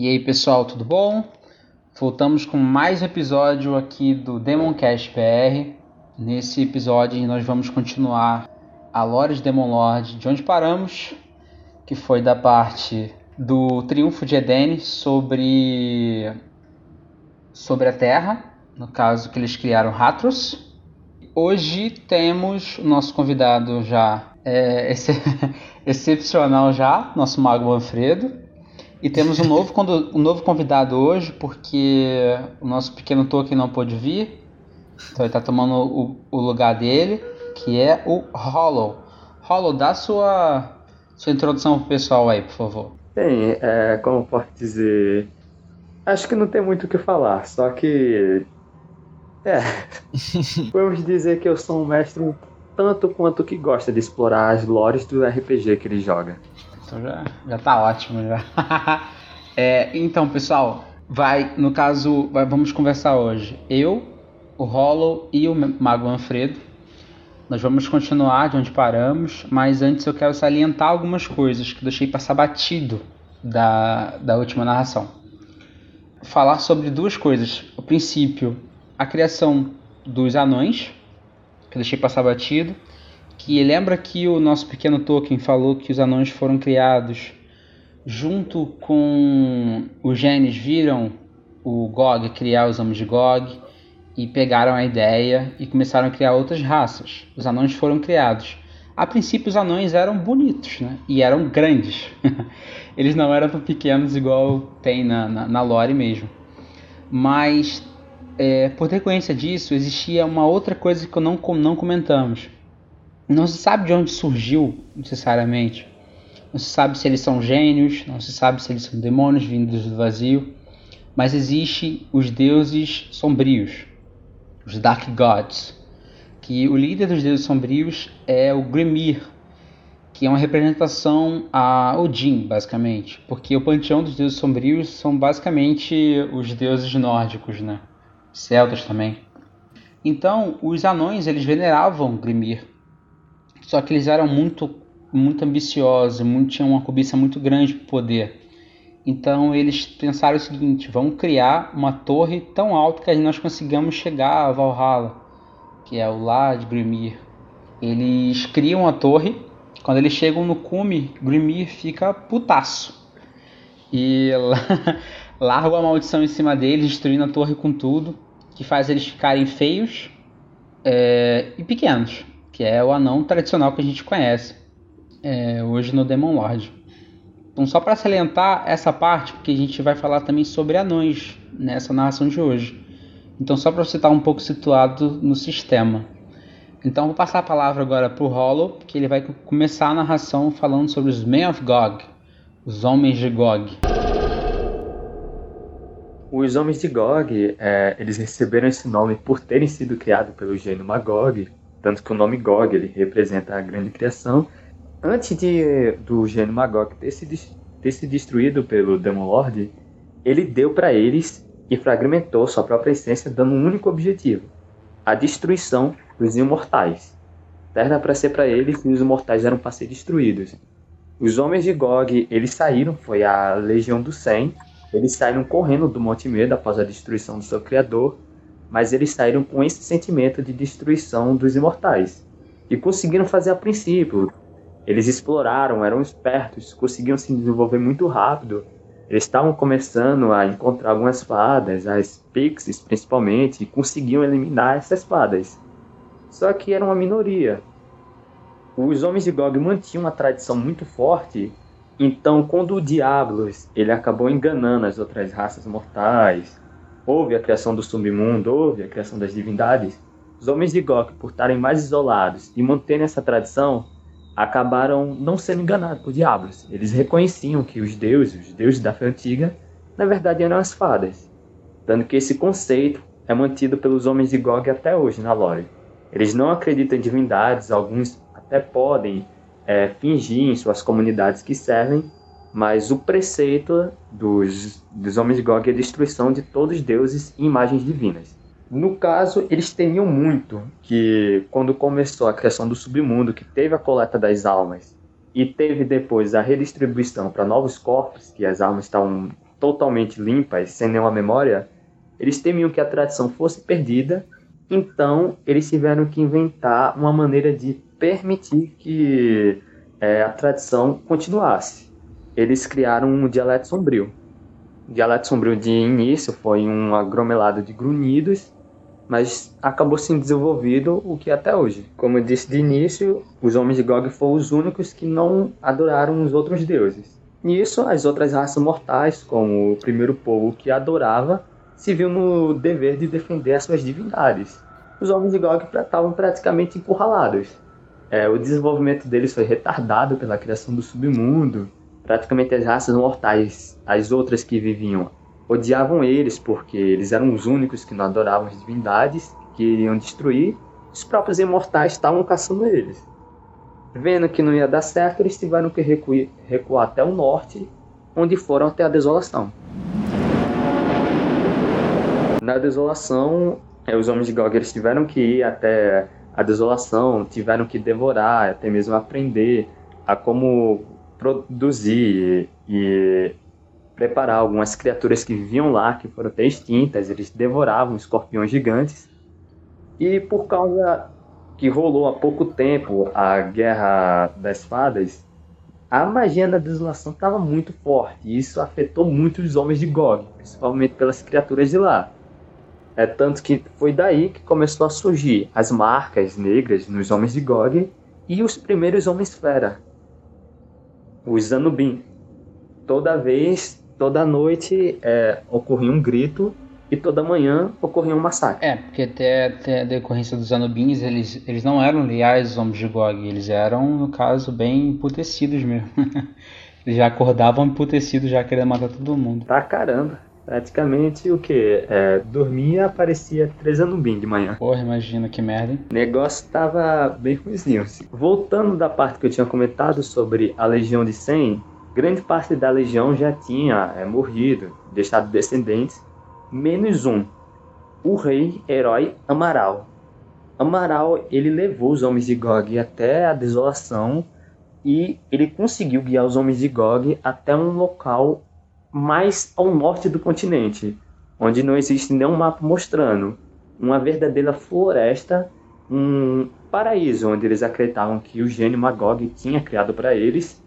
E aí pessoal, tudo bom? Voltamos com mais episódio aqui do Demoncast PR. Nesse episódio nós vamos continuar a lore de Demon Lord, de onde paramos, que foi da parte do Triunfo de Eden sobre sobre a Terra, no caso que eles criaram Ratros. Hoje temos o nosso convidado já é, excepcional já, nosso Mago Manfredo. E temos um novo, um novo convidado hoje, porque o nosso pequeno Tolkien não pôde vir. Então ele está tomando o, o, lugar dele, que é o Hollow. Hollow, dá sua, sua introdução pro pessoal aí, por favor. Bem, é, como posso dizer. Acho que não tem muito o que falar, só que. É. Vamos dizer que eu sou um mestre tanto quanto que gosta de explorar as lores do RPG que ele joga. Então já, já tá ótimo já. é, então, pessoal, vai, no caso, vai, vamos conversar hoje. Eu, o Hollow e o Mago Manfredo. Nós vamos continuar de onde paramos, mas antes eu quero salientar algumas coisas que deixei passar batido da, da última narração. Falar sobre duas coisas. O princípio, a criação dos anões, que deixei passar batido, que lembra que o nosso pequeno Tolkien falou que os anões foram criados junto com os genes viram o Gog criar os homens de Gog e pegaram a ideia e começaram a criar outras raças. Os anões foram criados. A princípio os anões eram bonitos, né? E eram grandes. Eles não eram tão pequenos igual tem na, na, na lore mesmo. Mas é, por decorrência disso, existia uma outra coisa que não, não comentamos não se sabe de onde surgiu necessariamente. Não se sabe se eles são gênios, não se sabe se eles são demônios vindos do vazio, mas existem os deuses sombrios, os Dark Gods, que o líder dos deuses sombrios é o Grimir, que é uma representação a Odin, basicamente, porque o panteão dos deuses sombrios são basicamente os deuses nórdicos, né? Celtas também. Então, os anões eles veneravam Grimir só que eles eram muito, muito ambiciosos, muito, tinham uma cobiça muito grande por poder. Então eles pensaram o seguinte: vamos criar uma torre tão alta que nós consigamos chegar a Valhalla, que é o lá de Grimir. Eles criam a torre. Quando eles chegam no cume, Grimir fica putaço. E larga a maldição em cima deles, destruindo a torre com tudo, que faz eles ficarem feios é, e pequenos que é o anão tradicional que a gente conhece é, hoje no Demon Lord. Então, só para salientar essa parte, porque a gente vai falar também sobre anões nessa narração de hoje. Então, só para você estar um pouco situado no sistema. Então, vou passar a palavra agora para o Hollow, que ele vai começar a narração falando sobre os Men of Gog, os Homens de Gog. Os Homens de Gog, é, eles receberam esse nome por terem sido criados pelo gênio Magog, tanto que o nome Gog ele representa a grande criação. Antes de, do gênio Magog ter se, ter se destruído pelo Demon Lord, ele deu para eles e fragmentou sua própria essência, dando um único objetivo: a destruição dos imortais. Terra para ser para eles e os imortais eram para ser destruídos. Os homens de Gog, eles saíram, foi a Legião do Sem, eles saíram correndo do Monte Medo após a destruição do seu criador mas eles saíram com esse sentimento de destruição dos imortais. E conseguiram fazer a princípio. Eles exploraram, eram espertos, conseguiam se desenvolver muito rápido. Eles estavam começando a encontrar algumas fadas, as pixies principalmente, e conseguiam eliminar essas fadas. Só que era uma minoria. Os homens de Gog mantinham uma tradição muito forte, então quando o Diablos ele acabou enganando as outras raças mortais, houve a criação do submundo, houve a criação das divindades, os homens de Gok, por estarem mais isolados e manterem essa tradição, acabaram não sendo enganados por diabos. Eles reconheciam que os deuses, os deuses da fé antiga, na verdade eram as fadas. Dando que esse conceito é mantido pelos homens de Gog até hoje na lore. Eles não acreditam em divindades, alguns até podem é, fingir em suas comunidades que servem, mas o preceito dos, dos homens de Gog é a destruição de todos os deuses e imagens divinas. No caso, eles temiam muito que, quando começou a criação do submundo, que teve a coleta das almas e teve depois a redistribuição para novos corpos, que as almas estavam totalmente limpas, sem nenhuma memória, eles temiam que a tradição fosse perdida, então eles tiveram que inventar uma maneira de permitir que é, a tradição continuasse. Eles criaram um dialeto sombrio. O dialeto sombrio de início foi um aglomerado de grunhidos, mas acabou sendo desenvolvido o que é até hoje. Como eu disse de início, os homens de Gog foram os únicos que não adoraram os outros deuses. Nisso, as outras raças mortais, como o primeiro povo que adorava, se viu no dever de defender as suas divindades. Os homens de Gog estavam praticamente encurralados. É, o desenvolvimento deles foi retardado pela criação do submundo. Praticamente as raças mortais, as outras que viviam, odiavam eles porque eles eram os únicos que não adoravam as divindades, que iriam destruir. Os próprios imortais estavam caçando eles. Vendo que não ia dar certo, eles tiveram que recuar, recuar até o norte, onde foram até a desolação. Na desolação, é, os homens de Gog eles tiveram que ir até a desolação, tiveram que devorar, até mesmo aprender a como produzir e preparar algumas criaturas que viviam lá, que foram até extintas, eles devoravam escorpiões gigantes. E por causa que rolou há pouco tempo a Guerra das Fadas, a magia da desolação estava muito forte, e isso afetou muito os homens de Gog, principalmente pelas criaturas de lá. É tanto que foi daí que começou a surgir as marcas negras nos homens de Gog e os primeiros homens fera, os Anubim. Toda vez, toda noite é, ocorria um grito e toda manhã ocorria um massacre. É, porque até, até a decorrência dos Anubins, eles, eles não eram leais aos homens de Gog, eles eram, no caso, bem emputecidos mesmo. eles já acordavam emputecidos, já querendo matar todo mundo. Pra caramba. Praticamente o que? É, dormia, aparecia três Anubim de manhã. Porra, imagina que merda, hein? O negócio tava bem ruimzinho. Voltando da parte que eu tinha comentado sobre a Legião de 100, grande parte da legião já tinha é, morrido, deixado descendentes, menos um, o rei herói Amaral. Amaral ele levou os homens de Gog até a desolação e ele conseguiu guiar os homens de Gog até um local mais ao norte do continente, onde não existe nenhum mapa mostrando uma verdadeira floresta, um paraíso onde eles acreditavam que o gênio Magog tinha criado para eles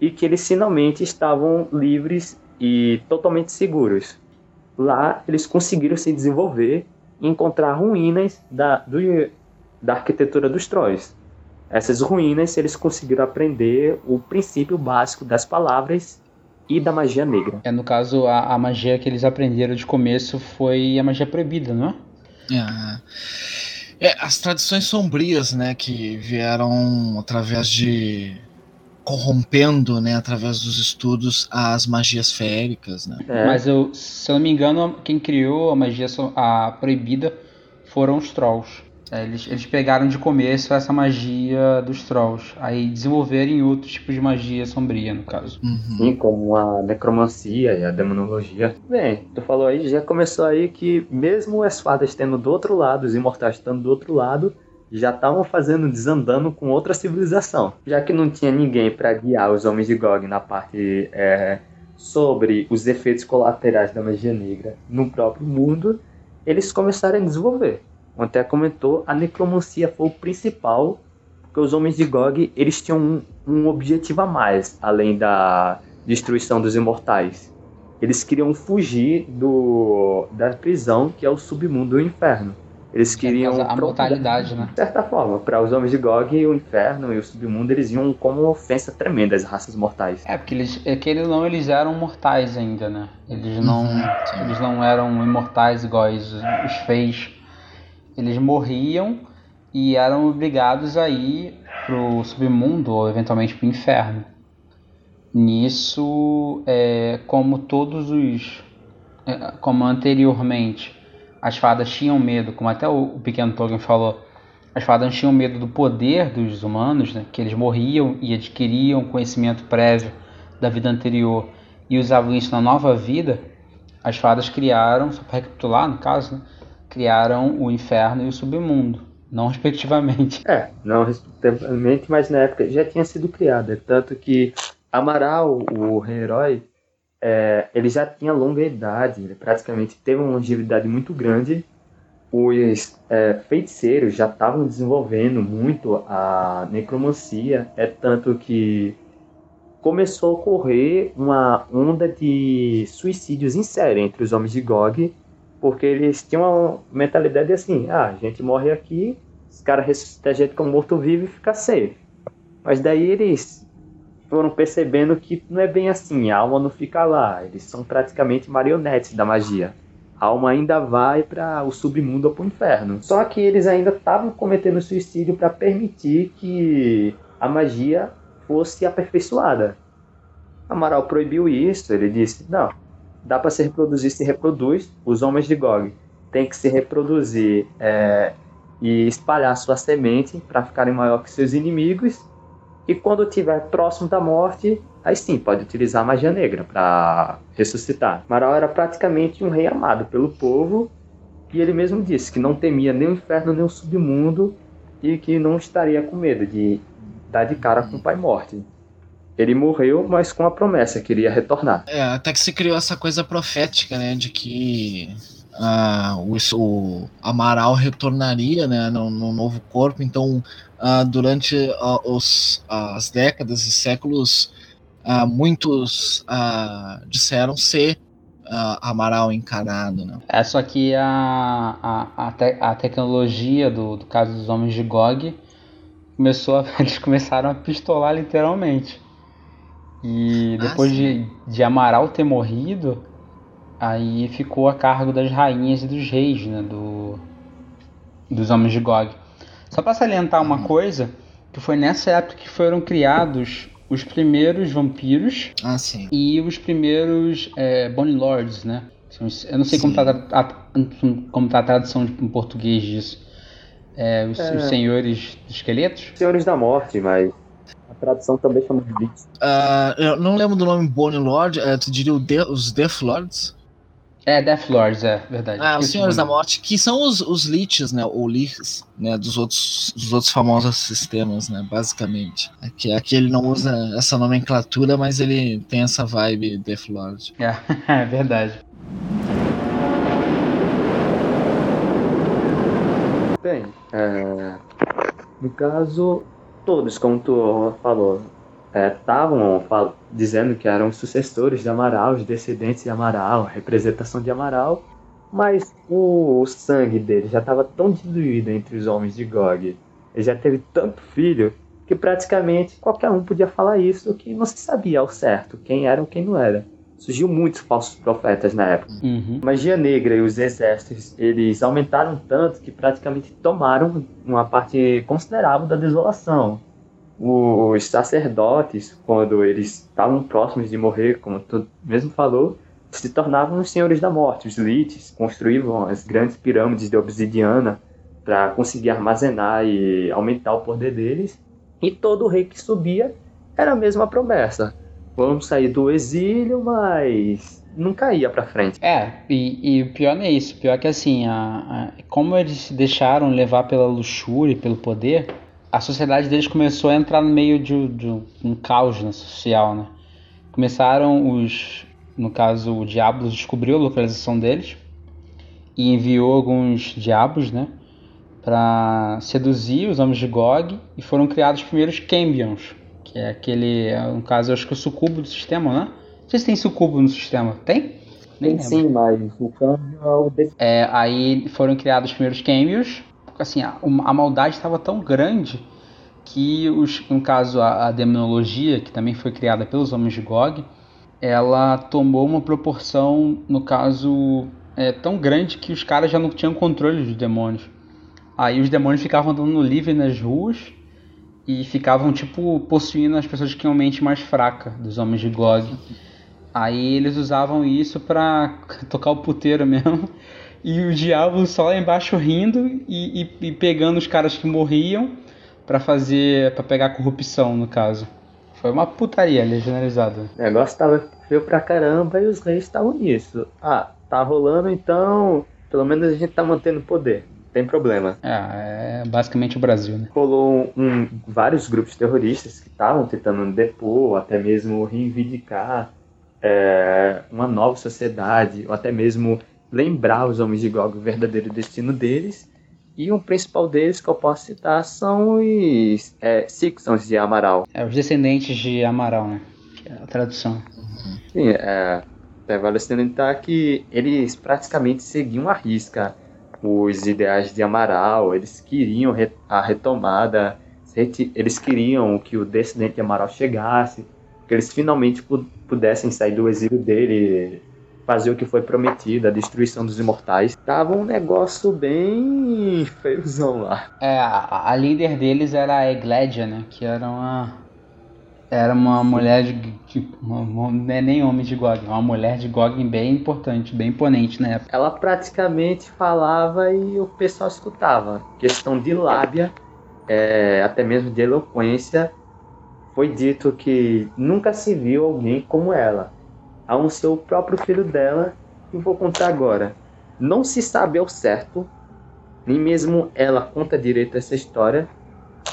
e que eles finalmente estavam livres e totalmente seguros. Lá eles conseguiram se desenvolver e encontrar ruínas da, do, da arquitetura dos Trois. Essas ruínas eles conseguiram aprender o princípio básico das palavras e da magia negra. É, no caso, a, a magia que eles aprenderam de começo foi a magia proibida, não é? É, é as tradições sombrias, né, que vieram através de corrompendo, né, através dos estudos as magias féricas, né? É. Mas eu, se eu não me engano, quem criou a magia a proibida foram os trolls. É, eles, eles pegaram de começo essa magia dos trolls, aí desenvolveram em outros tipos de magia sombria, no caso. Uhum. Sim, como a necromancia e a demonologia. Bem, tu falou aí, já começou aí que mesmo as fadas tendo do outro lado, os imortais estando do outro lado, já estavam fazendo desandando com outra civilização. Já que não tinha ninguém para guiar os homens de Gog na parte é, sobre os efeitos colaterais da magia negra no próprio mundo, eles começaram a desenvolver até comentou, a necromancia foi o principal, porque os homens de Gog eles tinham um, um objetivo a mais, além da destruição dos imortais. Eles queriam fugir do, da prisão que é o submundo do inferno. Eles é queriam. A mortalidade, né? De certa forma, para os homens de Gog, o inferno e o submundo eles iam como uma ofensa tremenda às raças mortais. É, porque eles, é que eles não eles eram mortais ainda, né? Eles não, uhum, eles não eram imortais igual os, os feios eles morriam e eram obrigados a ir pro submundo ou eventualmente pro inferno. Nisso, é, como todos os. É, como anteriormente as fadas tinham medo, como até o, pequeno Tolkien falou, as fadas tinham medo do poder dos humanos, né, que eles morriam e adquiriam conhecimento prévio da vida anterior e usavam isso na nova vida. As fadas criaram, só para recapitular no caso, né, criaram o inferno e o submundo, não respectivamente. É, não respectivamente, mas na época já tinha sido criada. Tanto que Amaral, o herói, é, ele já tinha longa idade, ele praticamente teve uma longevidade muito grande. Os é, feiticeiros já estavam desenvolvendo muito a necromancia, é tanto que começou a ocorrer uma onda de suicídios em série entre os homens de Gog, porque eles tinham uma mentalidade assim: ah, a gente morre aqui, os caras ressuscitam a gente como morto-vivo e fica safe. Mas daí eles foram percebendo que não é bem assim, a alma não fica lá, eles são praticamente marionetes da magia. A alma ainda vai para o submundo ou para o inferno. Só que eles ainda estavam cometendo suicídio para permitir que a magia fosse aperfeiçoada. Amaral proibiu isso, ele disse: não, dá para se reproduzir, se reproduz. Os homens de Gog têm que se reproduzir é, e espalhar sua semente para ficarem maior que seus inimigos e quando estiver próximo da morte, aí sim pode utilizar a magia negra para ressuscitar. Marau era praticamente um rei amado pelo povo e ele mesmo disse que não temia nem o inferno nem o submundo e que não estaria com medo de dar de cara com o pai morte. Ele morreu, mas com a promessa que iria retornar. É, até que se criou essa coisa profética, né, de que uh, o, o, Amaral retornaria né, no, no novo corpo, então uh, durante uh, os, as décadas e séculos, muitos disseram ser Amaral encarnado. Né? É, só que a, a, a, te, a tecnologia do, do caso dos homens de Gog começou a, eles começaram a pistolar literalmente. E depois ah, de, de Amaral ter morrido, aí ficou a cargo das rainhas e dos reis, né, do, dos homens de Gog. Só para salientar uma coisa, que foi nessa época que foram criados os primeiros vampiros ah, e os primeiros é, Bone Lords, né? Eu não sei como está a, como tá a tradução em português disso. É, os, é. os, senhores dos esqueletos? Senhores da morte, mas tradução também chama de Blitz. Uh, eu não lembro do nome Bone Lord, uh, tu diria os Death Lords? É, Death Lords, é verdade. Ah, os Senhores da Morte, que são os, os Liches, né? Ou Liches, né? Dos outros, dos outros famosos sistemas, né? Basicamente. Aqui, aqui ele não usa essa nomenclatura, mas ele tem essa vibe Death Lord. É, é verdade. Bem, é, no caso, todos, como tu falou, estavam é, dizendo que eram sucessores de Amaral, os descendentes de Amaral, representação de Amaral, mas o, o sangue dele já estava tão diluído entre os homens de Gog, ele já teve tanto filho, que praticamente qualquer um podia falar isso, que não se sabia ao certo quem era ou quem não era. Surgiu muitos falsos profetas na época. Uhum. Magia negra e os exércitos, eles aumentaram tanto que praticamente tomaram uma parte considerável da desolação os sacerdotes, quando eles estavam próximos de morrer, como tu mesmo falou, se tornavam os senhores da morte, os lites, construíam as grandes pirâmides de obsidiana para conseguir armazenar e aumentar o poder deles. E todo rei que subia era a mesma promessa. Vamos sair do exílio, mas não caía para frente. É, e, e, o pior não é isso. Pior é que assim, a, a, como eles se deixaram levar pela luxúria e pelo poder, a sociedade deles começou a entrar no meio de, de um caos né, social, né? Começaram os, no caso, o Diablos descobriu a localização deles e enviou alguns diabos, né, para seduzir os homens de Gog e foram criados os primeiros Cambions, que é aquele, no caso, acho que é o sucubo do sistema, né? Não sei se tem sucubo no sistema, tem? tem sim, mas o câmbio é o... É, aí foram criados os primeiros Cambions assim, a, a maldade estava tão grande que, os, no caso, a, a, demonologia, que também foi criada pelos homens de Gog, ela tomou uma proporção, no caso, é, tão grande que os caras já não tinham controle dos demônios. Aí os demônios ficavam andando livre nas ruas e ficavam, tipo, possuindo as pessoas que tinham mente mais fraca dos homens de Gog. Aí eles usavam isso pra tocar o puteiro mesmo e o diabo só lá embaixo rindo e, e, e pegando os caras que morriam para fazer. para pegar corrupção, no caso. Foi uma putaria ali, generalizada. O negócio tava feio pra caramba e os reis estavam nisso. Ah, tá rolando então. Pelo menos a gente tá mantendo poder. Tem problema. É, é basicamente o Brasil, né? Rolou um, um, vários grupos terroristas que estavam tentando depor, até mesmo reivindicar é, uma nova sociedade, ou até mesmo lembrar os homens de Gog o verdadeiro destino deles. E um principal deles que eu posso citar são os é, Sixons de Amaral. É, os descendentes de Amaral, né? Que é a tradução. Sim, é, é, vale salientar que eles praticamente seguiam a risca os ideais de Amaral, eles queriam a retomada, eles queriam que o descendente de Amaral chegasse, que eles finalmente pudessem sair do exílio dele, fazer o que foi prometido, a destruição dos imortais. Tava um negócio bem feiozão lá. É, a, a líder deles era a Eglédia, né? Que era uma. Era uma mulher de. de uma, não é nem homem de Gog, uma mulher de Gog bem importante, bem imponente na época. Ela praticamente falava e o pessoal escutava. Questão de lábia, é, até mesmo de eloquência. Foi dito que nunca se viu alguém como ela a um seu próprio filho dela, e vou contar agora. Não se sabe ao certo, nem mesmo ela conta direito essa história,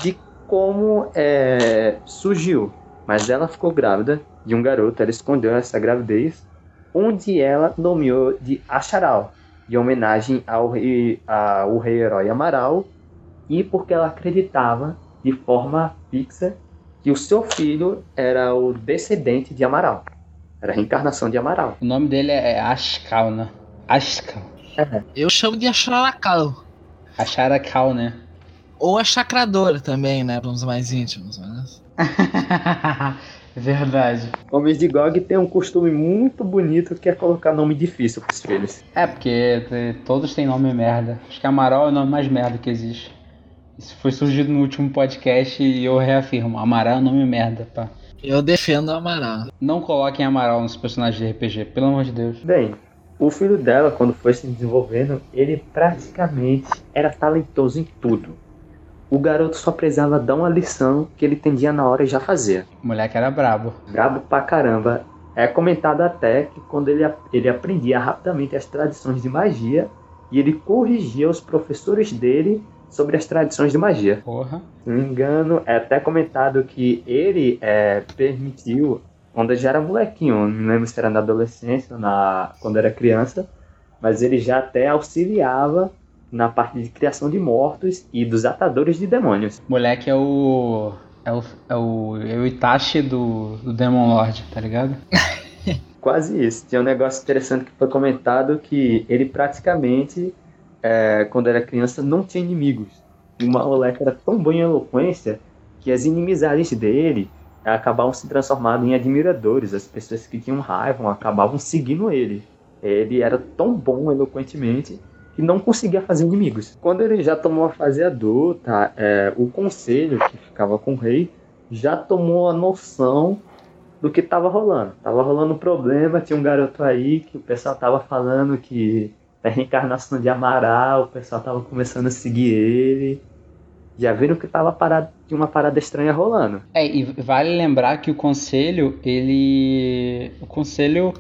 de como é, surgiu. Mas ela ficou grávida de um garoto, ela escondeu essa gravidez, onde ela nomeou de Acharal, de homenagem ao rei, ao rei herói Amaral, e porque ela acreditava de forma fixa que o seu filho era o descendente de Amaral. Era a reencarnação de Amaral. O nome dele é Ashkal, né? Ashkal. É. Eu chamo de Acharacal. Acharacal, né? Ou a chacradora também, né? Para os mais íntimos. Mas... Verdade. Homens de Gog tem um costume muito bonito que é colocar nome difícil pros filhos. É, porque todos têm nome merda. Acho que Amaral é o nome mais merda que existe. Isso foi surgido no último podcast e eu reafirmo. Amaral é o nome merda, pá. Eu defendo Amaral. Não coloquem Amaral nos personagens de RPG, pelo amor de Deus. Bem, o filho dela, quando foi se desenvolvendo, ele praticamente era talentoso em tudo. O garoto só precisava dar uma lição que ele entendia na hora e já fazia. O moleque era brabo. Brabo pra caramba. É comentado até que quando ele, ele aprendia rapidamente as tradições de magia e ele corrigia os professores dele sobre as tradições de magia. Porra. Se não me engano, é até comentado que ele é, permitiu, quando ele já era molequinho, não lembro se era na adolescência ou na, quando era criança, mas ele já até auxiliava na parte de criação de mortos e dos atadores de demônios. Moleque é o. É o, é o, é o Itachi do, do Demon Lord, tá ligado? Quase isso. Tinha um negócio interessante que foi comentado que ele praticamente é, quando era criança, não tinha inimigos. O moleque era tão bom em eloquência que as inimizades dele acabavam se transformando em admiradores. As pessoas que tinham raiva acabavam seguindo ele. Ele era tão bom eloquentemente que não conseguia fazer inimigos. Quando ele já tomou a fase adulta, é, o conselho que ficava com o rei já tomou a noção do que estava rolando. Tava rolando um problema, tinha um garoto aí que o pessoal tava falando que a reencarnação de Amaral, o pessoal tava começando a seguir ele. Já viram que tava parado, tinha uma parada estranha rolando. É, e vale lembrar que o conselho, ele. O conselho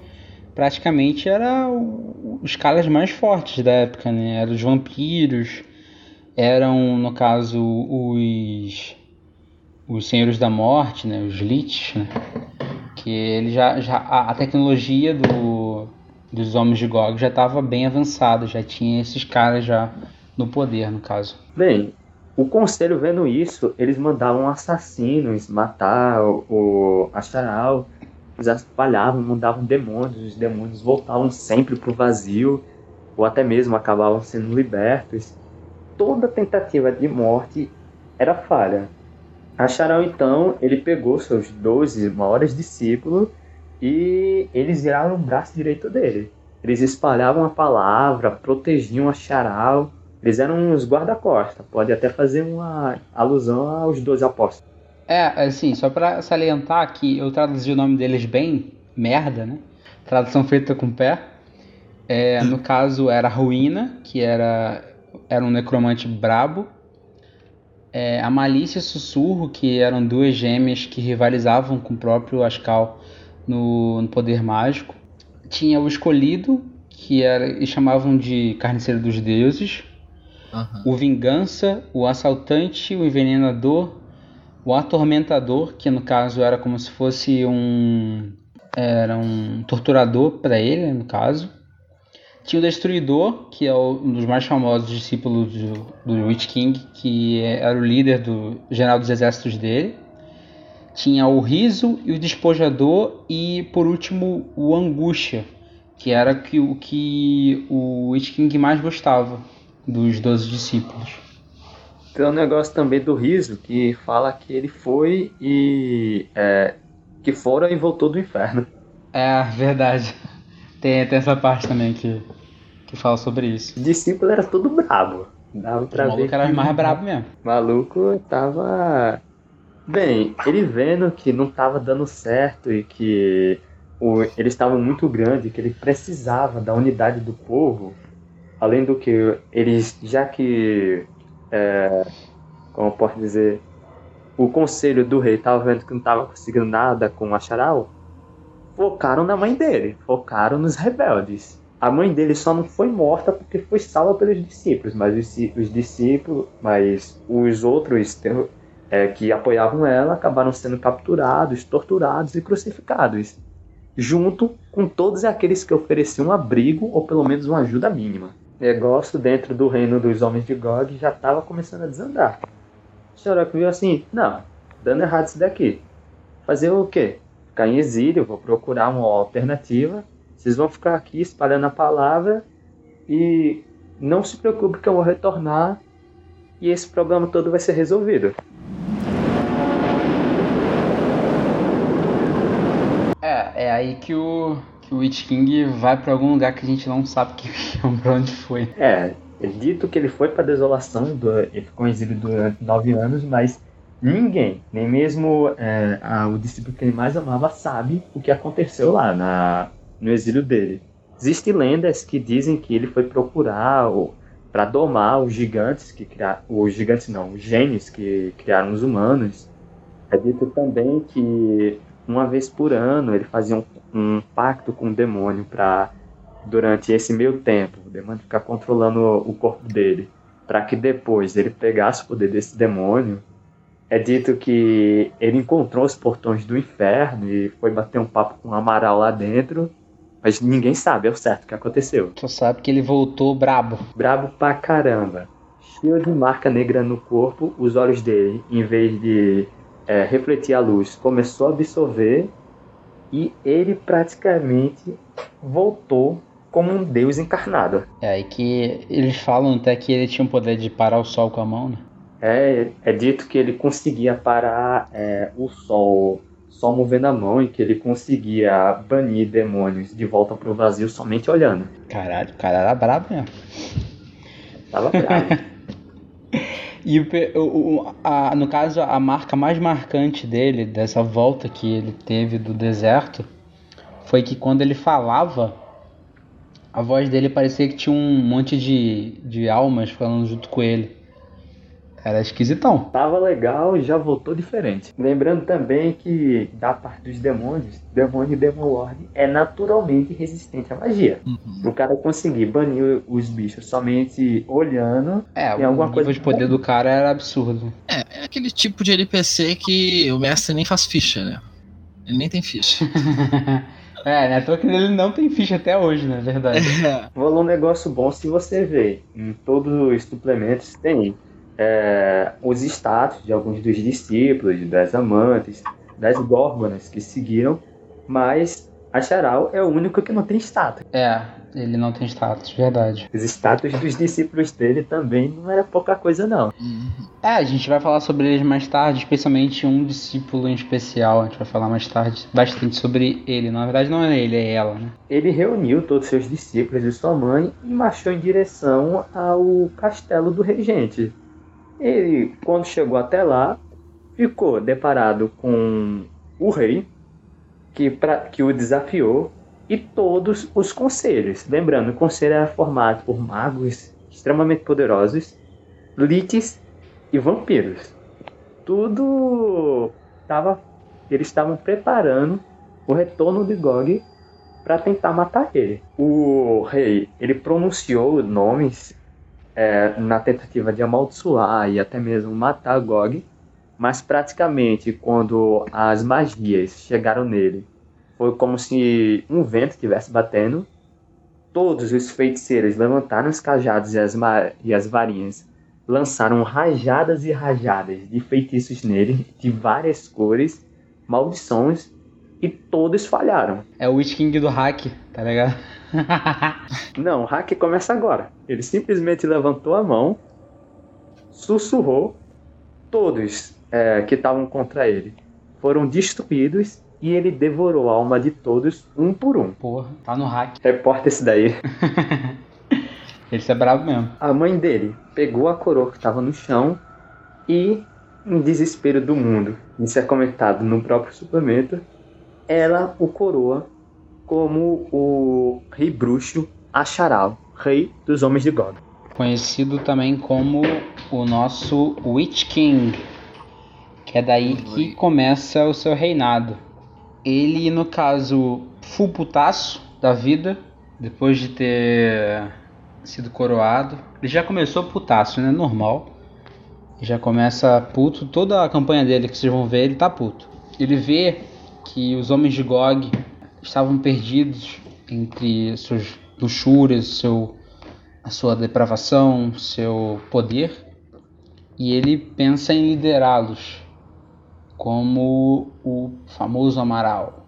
praticamente era o, os caras mais fortes da época, né? Eram os vampiros, eram, no caso, os. Os Senhores da Morte, né? Os Lich, né? Que ele já. já a, a tecnologia do dos homens de Gog já estava bem avançado, já tinha esses caras já no poder, no caso. Bem, o conselho vendo isso, eles mandavam assassinos matar o, o Astaral, eles espalhavam, mandavam demônios, os demônios voltavam sempre pro vazio, ou até mesmo acabavam sendo libertos. Toda tentativa de morte era falha. Acharal então, ele pegou seus 12 maiores discípulos e eles viraram o braço direito dele. Eles espalhavam a palavra, protegiam a charal. Eles eram uns guarda-costas. Pode até fazer uma alusão aos dois apóstolos. É, assim, só para salientar que eu traduzi o nome deles bem, merda, né? Tradução feita com pé. É, no caso era Ruína, que era, era um necromante brabo. É, a Malícia e Sussurro, que eram duas gêmeas que rivalizavam com o próprio Ascal no, no poder mágico. Tinha o escolhido, que era, eles chamavam de carniceiro dos deuses. Uhum. O vingança, o assaltante, o envenenador, o atormentador, que no caso era como se fosse um era um torturador para ele, no caso. Tinha o Destruidor, que é um dos mais famosos discípulos do, do Witch King, que era o líder do geral dos exércitos dele. Tinha o Riso e o Despojador e, por último, o Angústia, que era o que o Witch King mais gostava dos doze discípulos. Tem um negócio também do Riso que fala que ele foi e. É, que fora e voltou do inferno. É, verdade. Tem, tem essa parte também que, que fala sobre isso. O discípulo era todo brabo. Dava pra o maluco ver era que mais brabo mesmo. o maluco tava. Bem, ele vendo que não tava dando certo e que o, eles estavam muito grandes, que ele precisava da unidade do povo, além do que eles, já que, é, como posso dizer, o conselho do rei estava vendo que não estava conseguindo nada com o Acharal, focaram na mãe dele, focaram nos rebeldes. A mãe dele só não foi morta porque foi salva pelos discípulos, mas os, os discípulos, mas os outros é, que apoiavam ela acabaram sendo capturados, torturados e crucificados, junto com todos aqueles que ofereciam abrigo ou pelo menos uma ajuda mínima. Negócio dentro do reino dos homens de Gog já estava começando a desandar. Sherlock viu assim, não, dando errado isso daqui. Fazer o quê? Ficar em exílio, vou procurar uma alternativa. Vocês vão ficar aqui espalhando a palavra e não se preocupe que eu vou retornar e esse problema todo vai ser resolvido. É, é aí que o, que o Witch King vai pra algum lugar que a gente não sabe que, pra onde foi. É, é dito que ele foi para desolação, ele ficou em exílio durante nove anos, mas ninguém, nem mesmo é, a, o discípulo que ele mais amava, sabe o que aconteceu lá na, no exílio dele. Existem lendas que dizem que ele foi procurar para domar os gigantes que criaram, os gigantes não, os gênios que criaram os humanos. É dito também que uma vez por ano ele fazia um, um pacto com o demônio para durante esse meio tempo, o demônio ficar controlando o corpo dele, para que depois ele pegasse o poder desse demônio. É dito que ele encontrou os portões do inferno e foi bater um papo com o Amaral lá dentro, mas ninguém sabe ao certo o que aconteceu. Só sabe que ele voltou brabo. Brabo pra caramba. Cheio de marca negra no corpo, os olhos dele, em vez de é, refletir a luz, começou a absorver e ele praticamente voltou como um deus encarnado. É aí que eles falam até que ele tinha o poder de parar o sol com a mão, né? É, é dito que ele conseguia parar é, o sol só movendo a mão e que ele conseguia banir demônios de volta pro vazio somente olhando. Caralho, o cara era brabo mesmo. Tava bravo. E o, o, a, no caso, a marca mais marcante dele, dessa volta que ele teve do deserto, foi que quando ele falava, a voz dele parecia que tinha um monte de, de almas falando junto com ele. Era esquisitão. Tava legal e já voltou diferente. Lembrando também que, da parte dos demônios, demônio Demon Lord é naturalmente resistente à magia. Uhum. O cara conseguir banir os bichos somente olhando. É, Tem o alguma nível coisa de poder do cara era absurdo. É, é aquele tipo de NPC que o mestre nem faz ficha, né? Ele nem tem ficha. é, né? Tô que ele não tem ficha até hoje, na verdade. É. Falou um negócio bom se você ver. Em todos os suplementos tem é, os status de alguns dos discípulos, das amantes, das górgonas que seguiram, mas a Charal é o único que não tem status. É, ele não tem status, verdade. Os status dos discípulos dele também não era pouca coisa, não. É, a gente vai falar sobre eles mais tarde, especialmente um discípulo em especial. A gente vai falar mais tarde bastante sobre ele. Na verdade, não é ele, é ela, né? Ele reuniu todos os seus discípulos e sua mãe e marchou em direção ao castelo do regente. Ele, quando chegou até lá, ficou deparado com o rei, que, pra, que o desafiou, e todos os conselhos. Lembrando, o conselho era formado por magos extremamente poderosos, liches e vampiros. Tudo estava. Eles estavam preparando o retorno de Gog para tentar matar ele. O rei ele pronunciou nomes é, na tentativa de amaldiçoar e até mesmo matar Gog, mas praticamente quando as magias chegaram nele foi como se um vento estivesse batendo. Todos os feiticeiros levantaram os cajados e as, e as varinhas, lançaram rajadas e rajadas de feitiços nele, de várias cores, maldições, e todos falharam. É o Witch King do hack, tá ligado? Não, o hack começa agora. Ele simplesmente levantou a mão, sussurrou, todos é, que estavam contra ele foram destruídos e ele devorou a alma de todos um por um. Porra, tá no hack. Reporta esse daí. Esse é brabo mesmo. A mãe dele pegou a coroa que estava no chão e, em desespero do mundo, isso é comentado no próprio suplemento, ela o coroa como o rei bruxo Acharal, rei dos homens de God. Conhecido também como o nosso Witch King, que é daí que começa o seu reinado. Ele, no caso, full putaço da vida, depois de ter sido coroado. Ele já começou putaço, né? Normal. Já começa puto. Toda a campanha dele que vocês vão ver, ele tá puto. Ele vê que os homens de Gog estavam perdidos entre suas luxúrias, seu, a sua depravação, seu poder, e ele pensa em liderá-los como o famoso Amaral.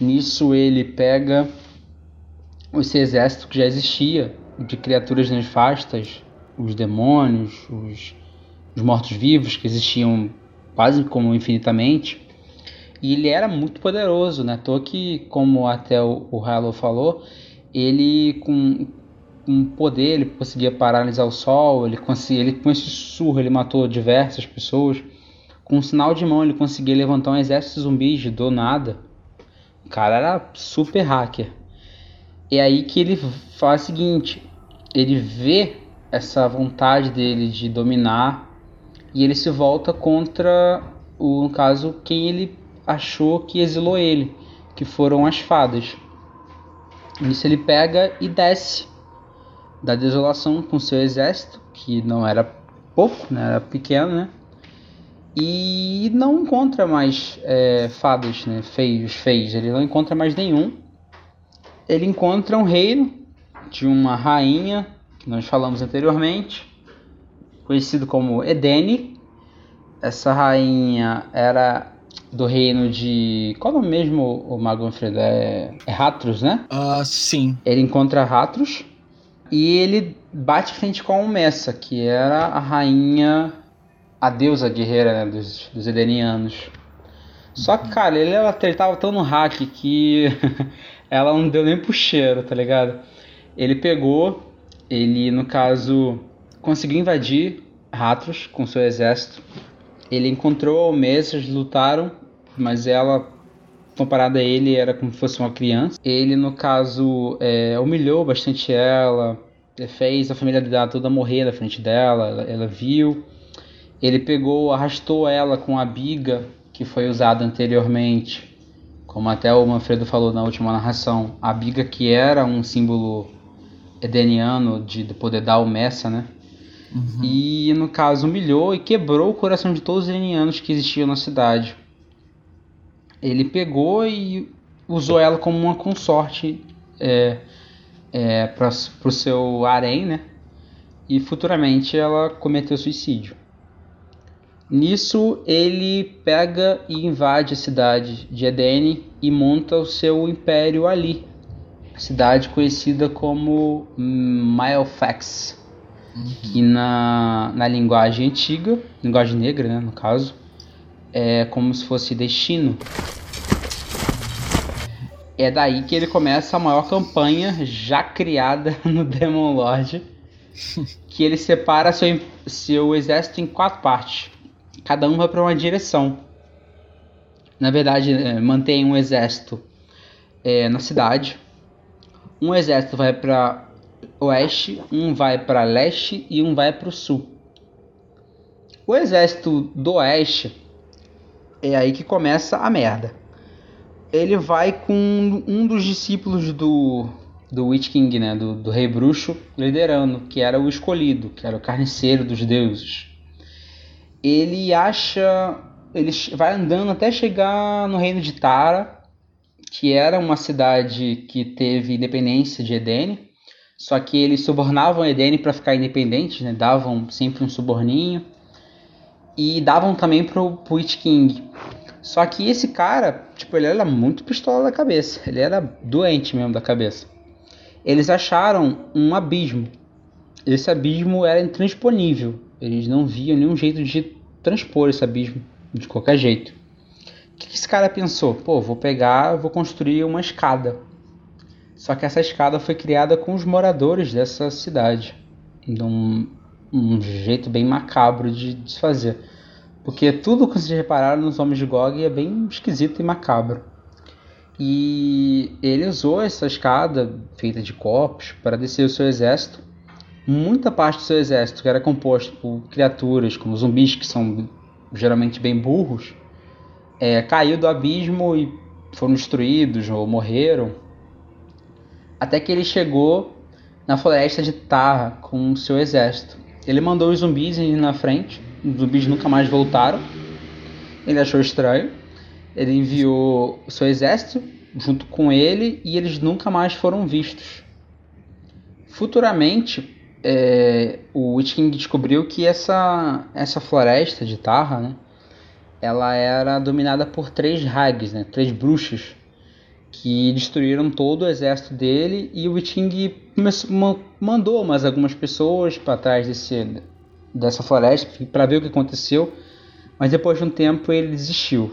Nisso ele pega esse exército que já existia de criaturas nefastas, os demônios, os, os mortos-vivos que existiam quase como infinitamente. E ele era muito poderoso, né? Tô que, como até o, o Halo falou, ele com um poder, ele conseguia paralisar o sol, ele conseguia, ele com esse sussurro ele matou diversas pessoas. Com um sinal de mão ele conseguia levantar um exército de zumbis do nada. O cara era super hacker. É aí que ele faz o seguinte: ele vê essa vontade dele de dominar e ele se volta contra o no caso quem ele achou que exilou ele, que foram as fadas. Nisso ele pega e desce da desolação com seu exército, que não era pouco, né, era pequeno, né? E não encontra mais é, fadas, né, feios, feios. Ele não encontra mais nenhum. Ele encontra um reino de uma rainha que nós falamos anteriormente, conhecido como Edene. Essa rainha era do reino de. Qual é o mesmo, o Mago Alfredo? É, é Ratros, né? Ah, uh, sim. Ele encontra Ratros e ele bate frente com a Messa, que era a rainha, a deusa guerreira né, dos, dos Edenianos. Só que, cara, ele, ela, ele tava tão no hack que ela não deu nem pro cheiro, tá ligado? Ele pegou, ele, no caso, conseguiu invadir Ratros com seu exército. Ele encontrou eles lutaram, mas ela, comparada a ele, era como se fosse uma criança. Ele, no caso, é, humilhou bastante ela, fez a família dela toda morrer na frente dela, ela, ela viu. Ele pegou, arrastou ela com a biga que foi usada anteriormente como até o Manfredo falou na última narração, a biga que era um símbolo edeniano de, de poder dar o Messa, né? Uhum. E no caso humilhou e quebrou o coração de todos os edenianos que existiam na cidade. Ele pegou e usou ela como uma consorte é, é, para o seu harém, né? E futuramente ela cometeu suicídio. Nisso, ele pega e invade a cidade de Edene e monta o seu império ali. Cidade conhecida como Maelfax, uhum. que na, na linguagem antiga, linguagem negra, né, no caso, é como se fosse destino. É daí que ele começa a maior campanha já criada no Demon Lord, que ele separa seu, seu exército em quatro partes cada um vai para uma direção. Na verdade, é, mantém um exército é, na cidade, um exército vai para oeste, um vai para leste e um vai para o sul. O exército do oeste é aí que começa a merda. Ele vai com um dos discípulos do, do Witch King, né, do, do rei bruxo, liderando, que era o escolhido, que era o carniceiro dos deuses ele acha. Ele vai andando até chegar no reino de Tara, que era uma cidade que teve independência de Edene, só que eles subornavam Edene para ficar independentes, né? davam sempre um suborninho e davam também pro, pro Witch King. Só que esse cara, tipo, ele era muito pistola da cabeça, ele era doente mesmo da cabeça. Eles acharam um abismo. Esse abismo era intransponível. Eles não viam nenhum jeito de transpor esse abismo de qualquer jeito. O que esse cara pensou? Pô, vou pegar, vou construir uma escada. Só que essa escada foi criada com os moradores dessa cidade. De um, jeito bem macabro de, de se fazer. Porque tudo que vocês repararam nos Homens de Gog é bem esquisito e macabro. E ele usou essa escada feita de corpos para descer o seu exército. Muita parte do seu exército, que era composto por criaturas como zumbis, que são geralmente bem burros, é, caiu do abismo e foram destruídos ou morreram. Até que ele chegou na floresta de Tarra com o seu exército. Ele mandou os zumbis ir na frente, os zumbis nunca mais voltaram. Ele achou estranho. Ele enviou o seu exército junto com ele e eles nunca mais foram vistos. Futuramente, é, o Witch King descobriu que essa, essa floresta de Tarra, né, ela era dominada por três hags, né, três bruxas, que destruíram todo o exército dele e o Witch King mandou mais algumas pessoas para trás desse, dessa floresta para ver o que aconteceu, mas depois de um tempo ele desistiu.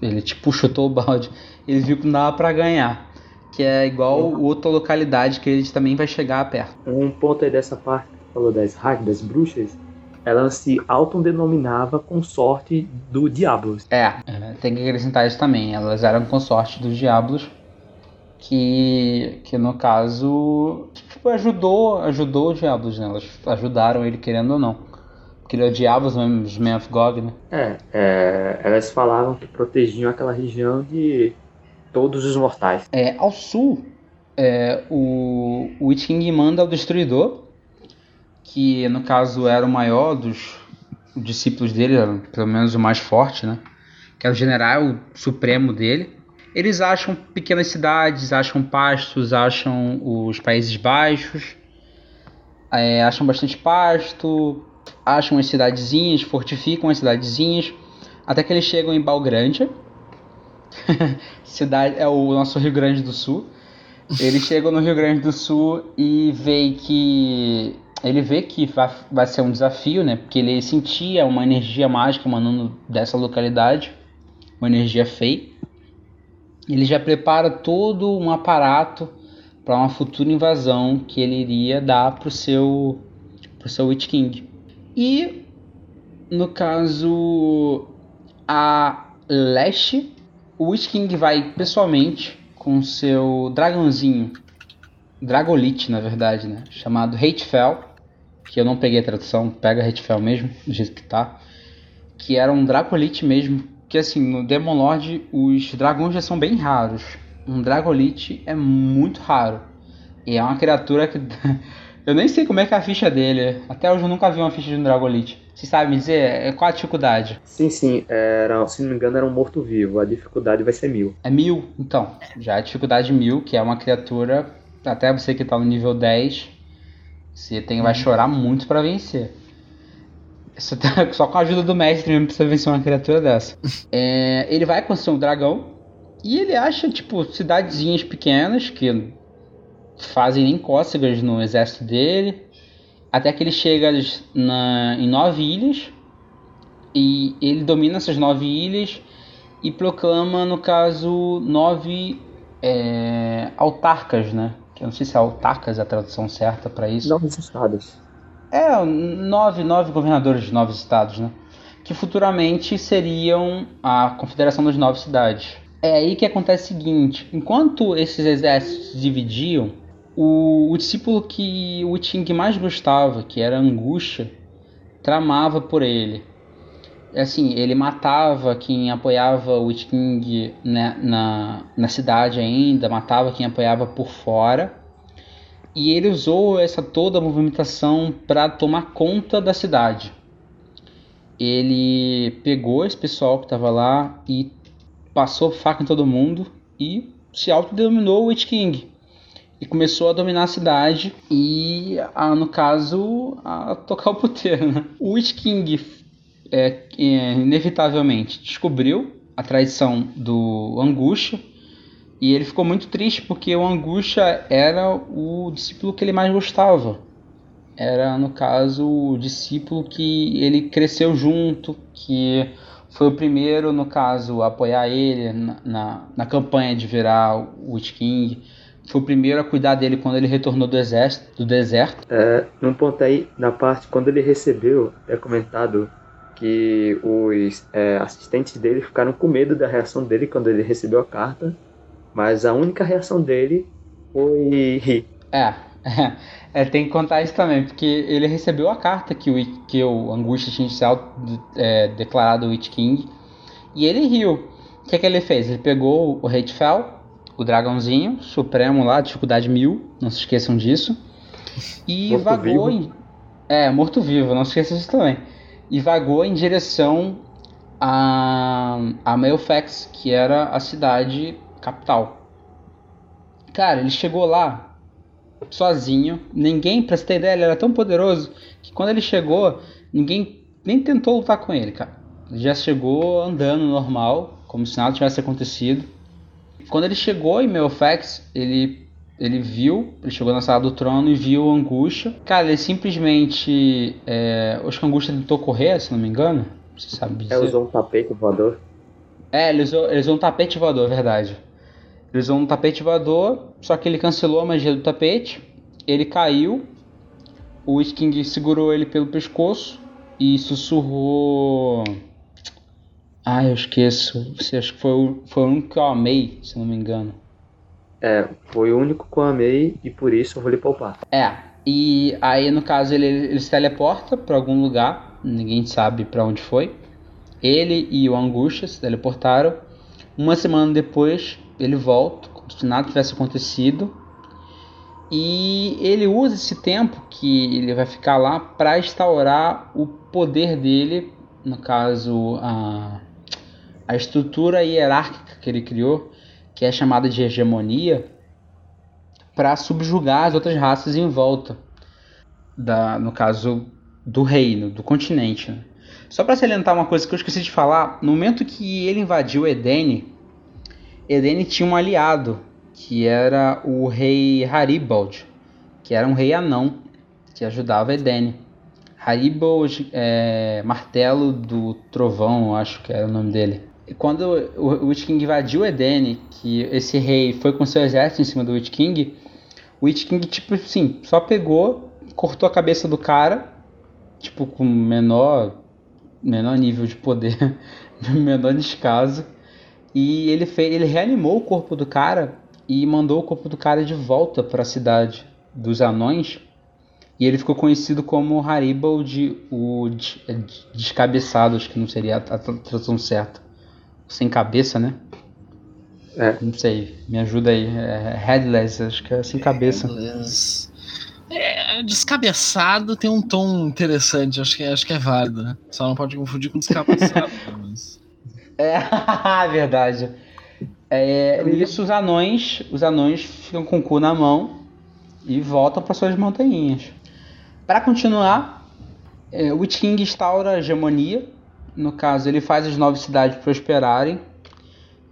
Ele tipo chutou o balde, ele viu que não dava para ganhar que é igual outra localidade que gente também vai chegar perto. Um ponto aí dessa parte que falou das hags, das bruxas, ela se autodenominava consorte do Diablos. É, é, tem que acrescentar isso também. Elas eram consorte dos Diablos, que, que no caso tipo, ajudou, ajudou o Diablos, né? Elas ajudaram ele querendo ou não. Porque ele é Diablos, os Men of Gog, né? É, é, elas falavam que protegiam aquela região de todos os mortais. É, ao sul, é, o, o Witch King manda o Destruidor, que no caso era o maior dos discípulos dele, pelo menos o mais forte, né? Que é o general supremo dele. Eles acham pequenas cidades, acham pastos, acham os Países Baixos, é, acham bastante pasto, acham as cidadezinhas, fortificam as cidadezinhas, até que eles chegam em Balgrande, cidade é o nosso Rio Grande do Sul. Ele chega no Rio Grande do Sul e vê que ele vê que vai, vai ser um desafio, né? Porque ele sentia uma energia mágica emanando dessa localidade, uma energia feia. Ele já prepara todo um aparato para uma futura invasão que ele iria dar para o seu pro seu Witch King. E no caso a leste o Witch King vai pessoalmente com seu dragãozinho, Dragolite na verdade, né? Chamado Hatefell, que eu não peguei a tradução, pega Hatefell mesmo, do jeito que tá. Que era um Dragolite mesmo, que assim, no Demon Lord os dragões já são bem raros. Um Dragolite é muito raro. E é uma criatura que. eu nem sei como é que é a ficha dele. Até hoje eu nunca vi uma ficha de um Dragolite. Você sabe me dizer é, qual a dificuldade? Sim, sim. Era, se não me engano, era um morto-vivo. A dificuldade vai ser mil. É mil? Então. Já a dificuldade mil, que é uma criatura. Até você que tá no nível 10, você tem, vai chorar muito para vencer. Tá, só com a ajuda do mestre mesmo você vencer uma criatura dessa. É, ele vai construir um dragão. E ele acha, tipo, cidadezinhas pequenas que fazem nem cócegas no exército dele até que ele chega na, em nove ilhas e ele domina essas nove ilhas e proclama, no caso, nove é, autarcas, né? Que eu não sei se é autarcas é a tradução certa para isso. Nove estados. É, nove, nove governadores de nove estados, né? Que futuramente seriam a confederação das nove cidades. É aí que acontece o seguinte: enquanto esses exércitos se dividiam, o, o discípulo que o Ting mais gostava, que era Angústia, tramava por ele. Assim, ele matava quem apoiava o Ting né, na, na cidade ainda, matava quem apoiava por fora. E ele usou essa toda movimentação para tomar conta da cidade. Ele pegou esse pessoal que estava lá e passou faca em todo mundo e se autodenominou Witch King e começou a dominar a cidade e, a, no caso, a tocar o puteiro. Né? O Witch King é, é, inevitavelmente descobriu a traição do Angústia e ele ficou muito triste porque o Angústia era o discípulo que ele mais gostava. Era, no caso, o discípulo que ele cresceu junto, que foi o primeiro, no caso, a apoiar ele na, na, na campanha de virar o Witch King. Foi o primeiro a cuidar dele quando ele retornou do, exército, do deserto. É, num ponto aí, na parte, quando ele recebeu, é comentado que os é, assistentes dele ficaram com medo da reação dele quando ele recebeu a carta, mas a única reação dele foi rir. É, é, tem que contar isso também, porque ele recebeu a carta que o, que o Angústia tinha é, declarado o Witch King e ele riu. O que, é que ele fez? Ele pegou o Hatefell, o dragãozinho supremo lá, dificuldade mil, não se esqueçam disso, e morto vagou vivo. em. É, morto-vivo, não se esqueçam disso também. E vagou em direção a, a Melfax, que era a cidade capital. Cara, ele chegou lá sozinho. Ninguém, pra você ter ideia, ele era tão poderoso que quando ele chegou, ninguém nem tentou lutar com ele, cara. Ele já chegou andando normal, como se nada tivesse acontecido. Quando ele chegou em Melfax, ele ele viu, ele chegou na sala do trono e viu o Angústia. Cara, ele simplesmente. É, acho que o Angústia tentou correr, se não me engano. Você sabe dizer. É, usou um tapete voador. É, ele usou, ele usou um tapete voador, verdade. Ele usou um tapete voador, só que ele cancelou a magia do tapete. Ele caiu. O Witch King segurou ele pelo pescoço e sussurrou. Ah, eu esqueço. Você acho que foi o, foi o único que eu amei, se não me engano. É, foi o único que eu amei e por isso eu vou lhe poupar. É, e aí no caso ele, ele se teleporta para algum lugar, ninguém sabe para onde foi. Ele e o Angústia se teleportaram. Uma semana depois, ele volta, como se nada tivesse acontecido. E ele usa esse tempo que ele vai ficar lá para instaurar o poder dele, no caso, a, a estrutura hierárquica que ele criou, que é chamada de hegemonia, para subjugar as outras raças em volta, da, no caso do reino, do continente. Né? Só para salientar uma coisa que eu esqueci de falar, no momento que ele invadiu Edene, Edene tinha um aliado, que era o rei Haribald, que era um rei anão, que ajudava Edene. Haribald é Martelo do Trovão, acho que era o nome dele. E quando o Witch King invadiu Edene, que esse rei foi com seu exército em cima do Witch King, o Witch King, tipo assim, só pegou, cortou a cabeça do cara, tipo, com menor, menor nível de poder, menor descaso, e ele, fez, ele reanimou o corpo do cara e mandou o corpo do cara de volta para a cidade dos anões. E ele ficou conhecido como Haribald, o descabeçado, acho que não seria a tradução certa. Sem cabeça, né? É. Não sei, me ajuda aí. É, headless, acho que é sem cabeça. Headless. É, descabeçado tem um tom interessante, acho que, acho que é válido, né? Só não pode confundir com descabeçado. É, verdade. É, isso os anões, os anões ficam com o cu na mão e voltam para suas montanhas. Para continuar, é, o King instaura a hegemonia. No caso, ele faz as nove cidades prosperarem,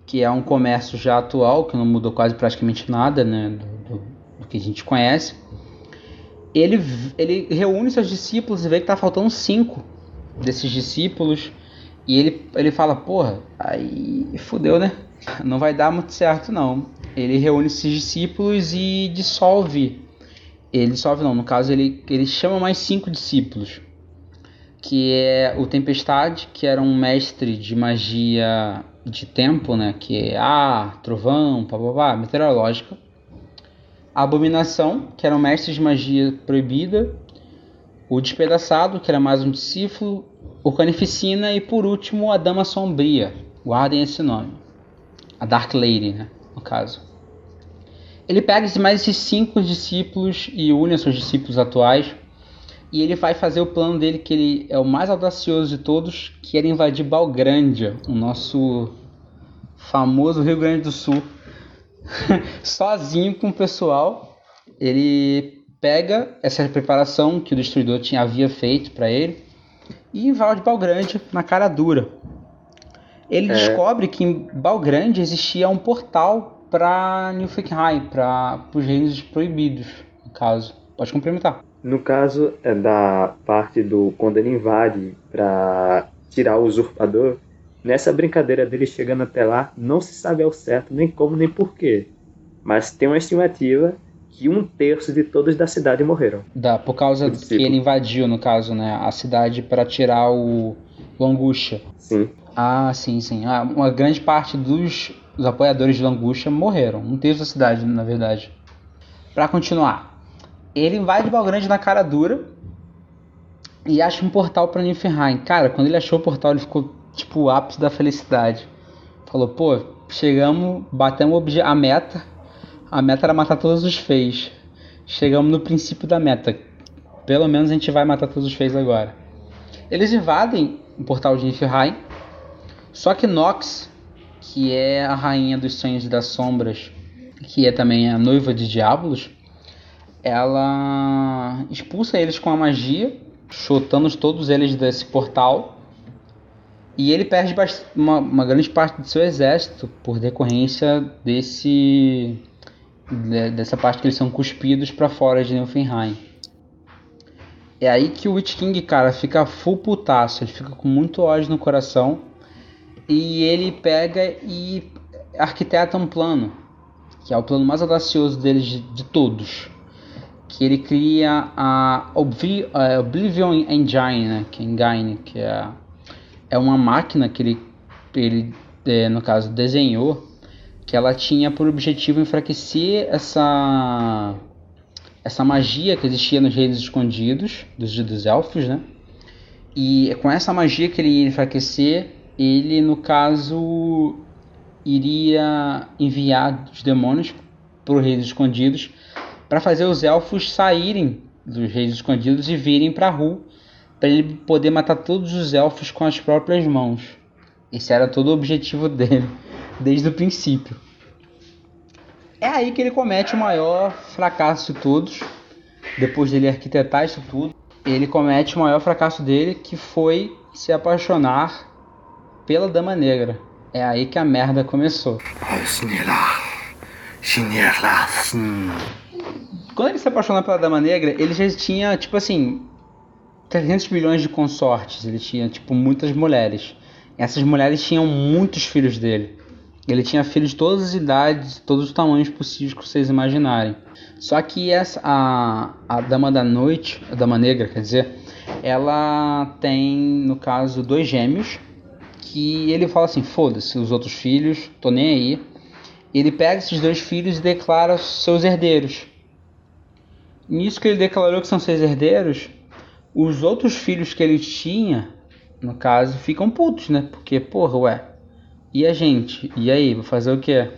que é um comércio já atual, que não mudou quase praticamente nada né, do, do, do que a gente conhece. Ele, ele reúne seus discípulos e vê que está faltando cinco desses discípulos e ele, ele fala, porra, aí fudeu, né? Não vai dar muito certo, não. Ele reúne esses discípulos e dissolve. Ele dissolve, não, no caso, ele, ele chama mais cinco discípulos. Que é o Tempestade, que era um mestre de magia de tempo, né? Que é ar, trovão, papapá, meteorológica. A Abominação, que era um mestre de magia proibida. O Despedaçado, que era mais um discípulo. O Canificina e por último a Dama Sombria. Guardem esse nome. A Dark Lady, né? No caso. Ele pega mais esses cinco discípulos e une seus discípulos atuais. E ele vai fazer o plano dele, que ele é o mais audacioso de todos, que era invadir Balgrândia, o nosso famoso Rio Grande do Sul. sozinho com o pessoal, ele pega essa preparação que o destruidor tinha havia feito para ele e invade Balgrande na cara dura. Ele é. descobre que em Balgrande existia um portal para Nilfgaard, para os reinos proibidos, no caso. Pode complementar. No caso é da parte do quando ele invade para tirar o usurpador, nessa brincadeira dele chegando até lá, não se sabe ao certo nem como nem porquê. Mas tem uma estimativa que um terço de todos da cidade morreram. Dá, por causa que ele invadiu, no caso, né, a cidade para tirar o, o Angústia. Sim. Ah, sim, sim. Ah, uma grande parte dos, dos apoiadores de Angústia morreram. Um terço da cidade, na verdade. Para continuar, ele invade Balgrande na cara dura e acha um portal para Niflheim. Cara, quando ele achou o portal, ele ficou tipo o ápice da felicidade. Falou, pô, chegamos, batemos a meta. A meta era matar todos os feios. Chegamos no princípio da meta. Pelo menos a gente vai matar todos os feios agora. Eles invadem o portal de Niflheim. Só que Nox, que é a rainha dos sonhos e das sombras, que é também a noiva de diabos, ela expulsa eles com a magia, chutando todos eles desse portal. E ele perde uma, uma grande parte do seu exército por decorrência desse dessa parte que eles são cuspidos para fora de Nilfenheim. É aí que o Witch King, cara, fica full putaço, ele fica com muito ódio no coração e ele pega e arquiteta um plano, que é o plano mais audacioso deles de, de todos que ele cria a Oblivion Engine, né, que é Engine, que é, é uma máquina que ele, ele é, no caso, desenhou, que ela tinha por objetivo enfraquecer essa essa magia que existia nos reinos escondidos dos, dos elfos, né? E com essa magia que ele ia enfraquecer, ele, no caso, iria enviar os demônios para os reinos escondidos para fazer os elfos saírem dos reis escondidos e virem para Ru, para ele poder matar todos os elfos com as próprias mãos. Esse era todo o objetivo dele, desde o princípio. É aí que ele comete o maior fracasso de todos. Depois dele arquitetar isso tudo, ele comete o maior fracasso dele, que foi se apaixonar pela Dama Negra. É aí que a merda começou. Quando ele se apaixonou pela Dama Negra, ele já tinha, tipo assim, 300 milhões de consortes. Ele tinha, tipo, muitas mulheres. Essas mulheres tinham muitos filhos dele. Ele tinha filhos de todas as idades, todos os tamanhos possíveis que vocês imaginarem. Só que essa, a, a Dama da Noite, a Dama Negra, quer dizer, ela tem, no caso, dois gêmeos. Que ele fala assim: foda-se os outros filhos, tô nem aí. Ele pega esses dois filhos e declara seus herdeiros. Nisso que ele declarou que são seus herdeiros, os outros filhos que ele tinha, no caso, ficam putos, né? Porque, porra, ué, e a gente? E aí, vou fazer o quê?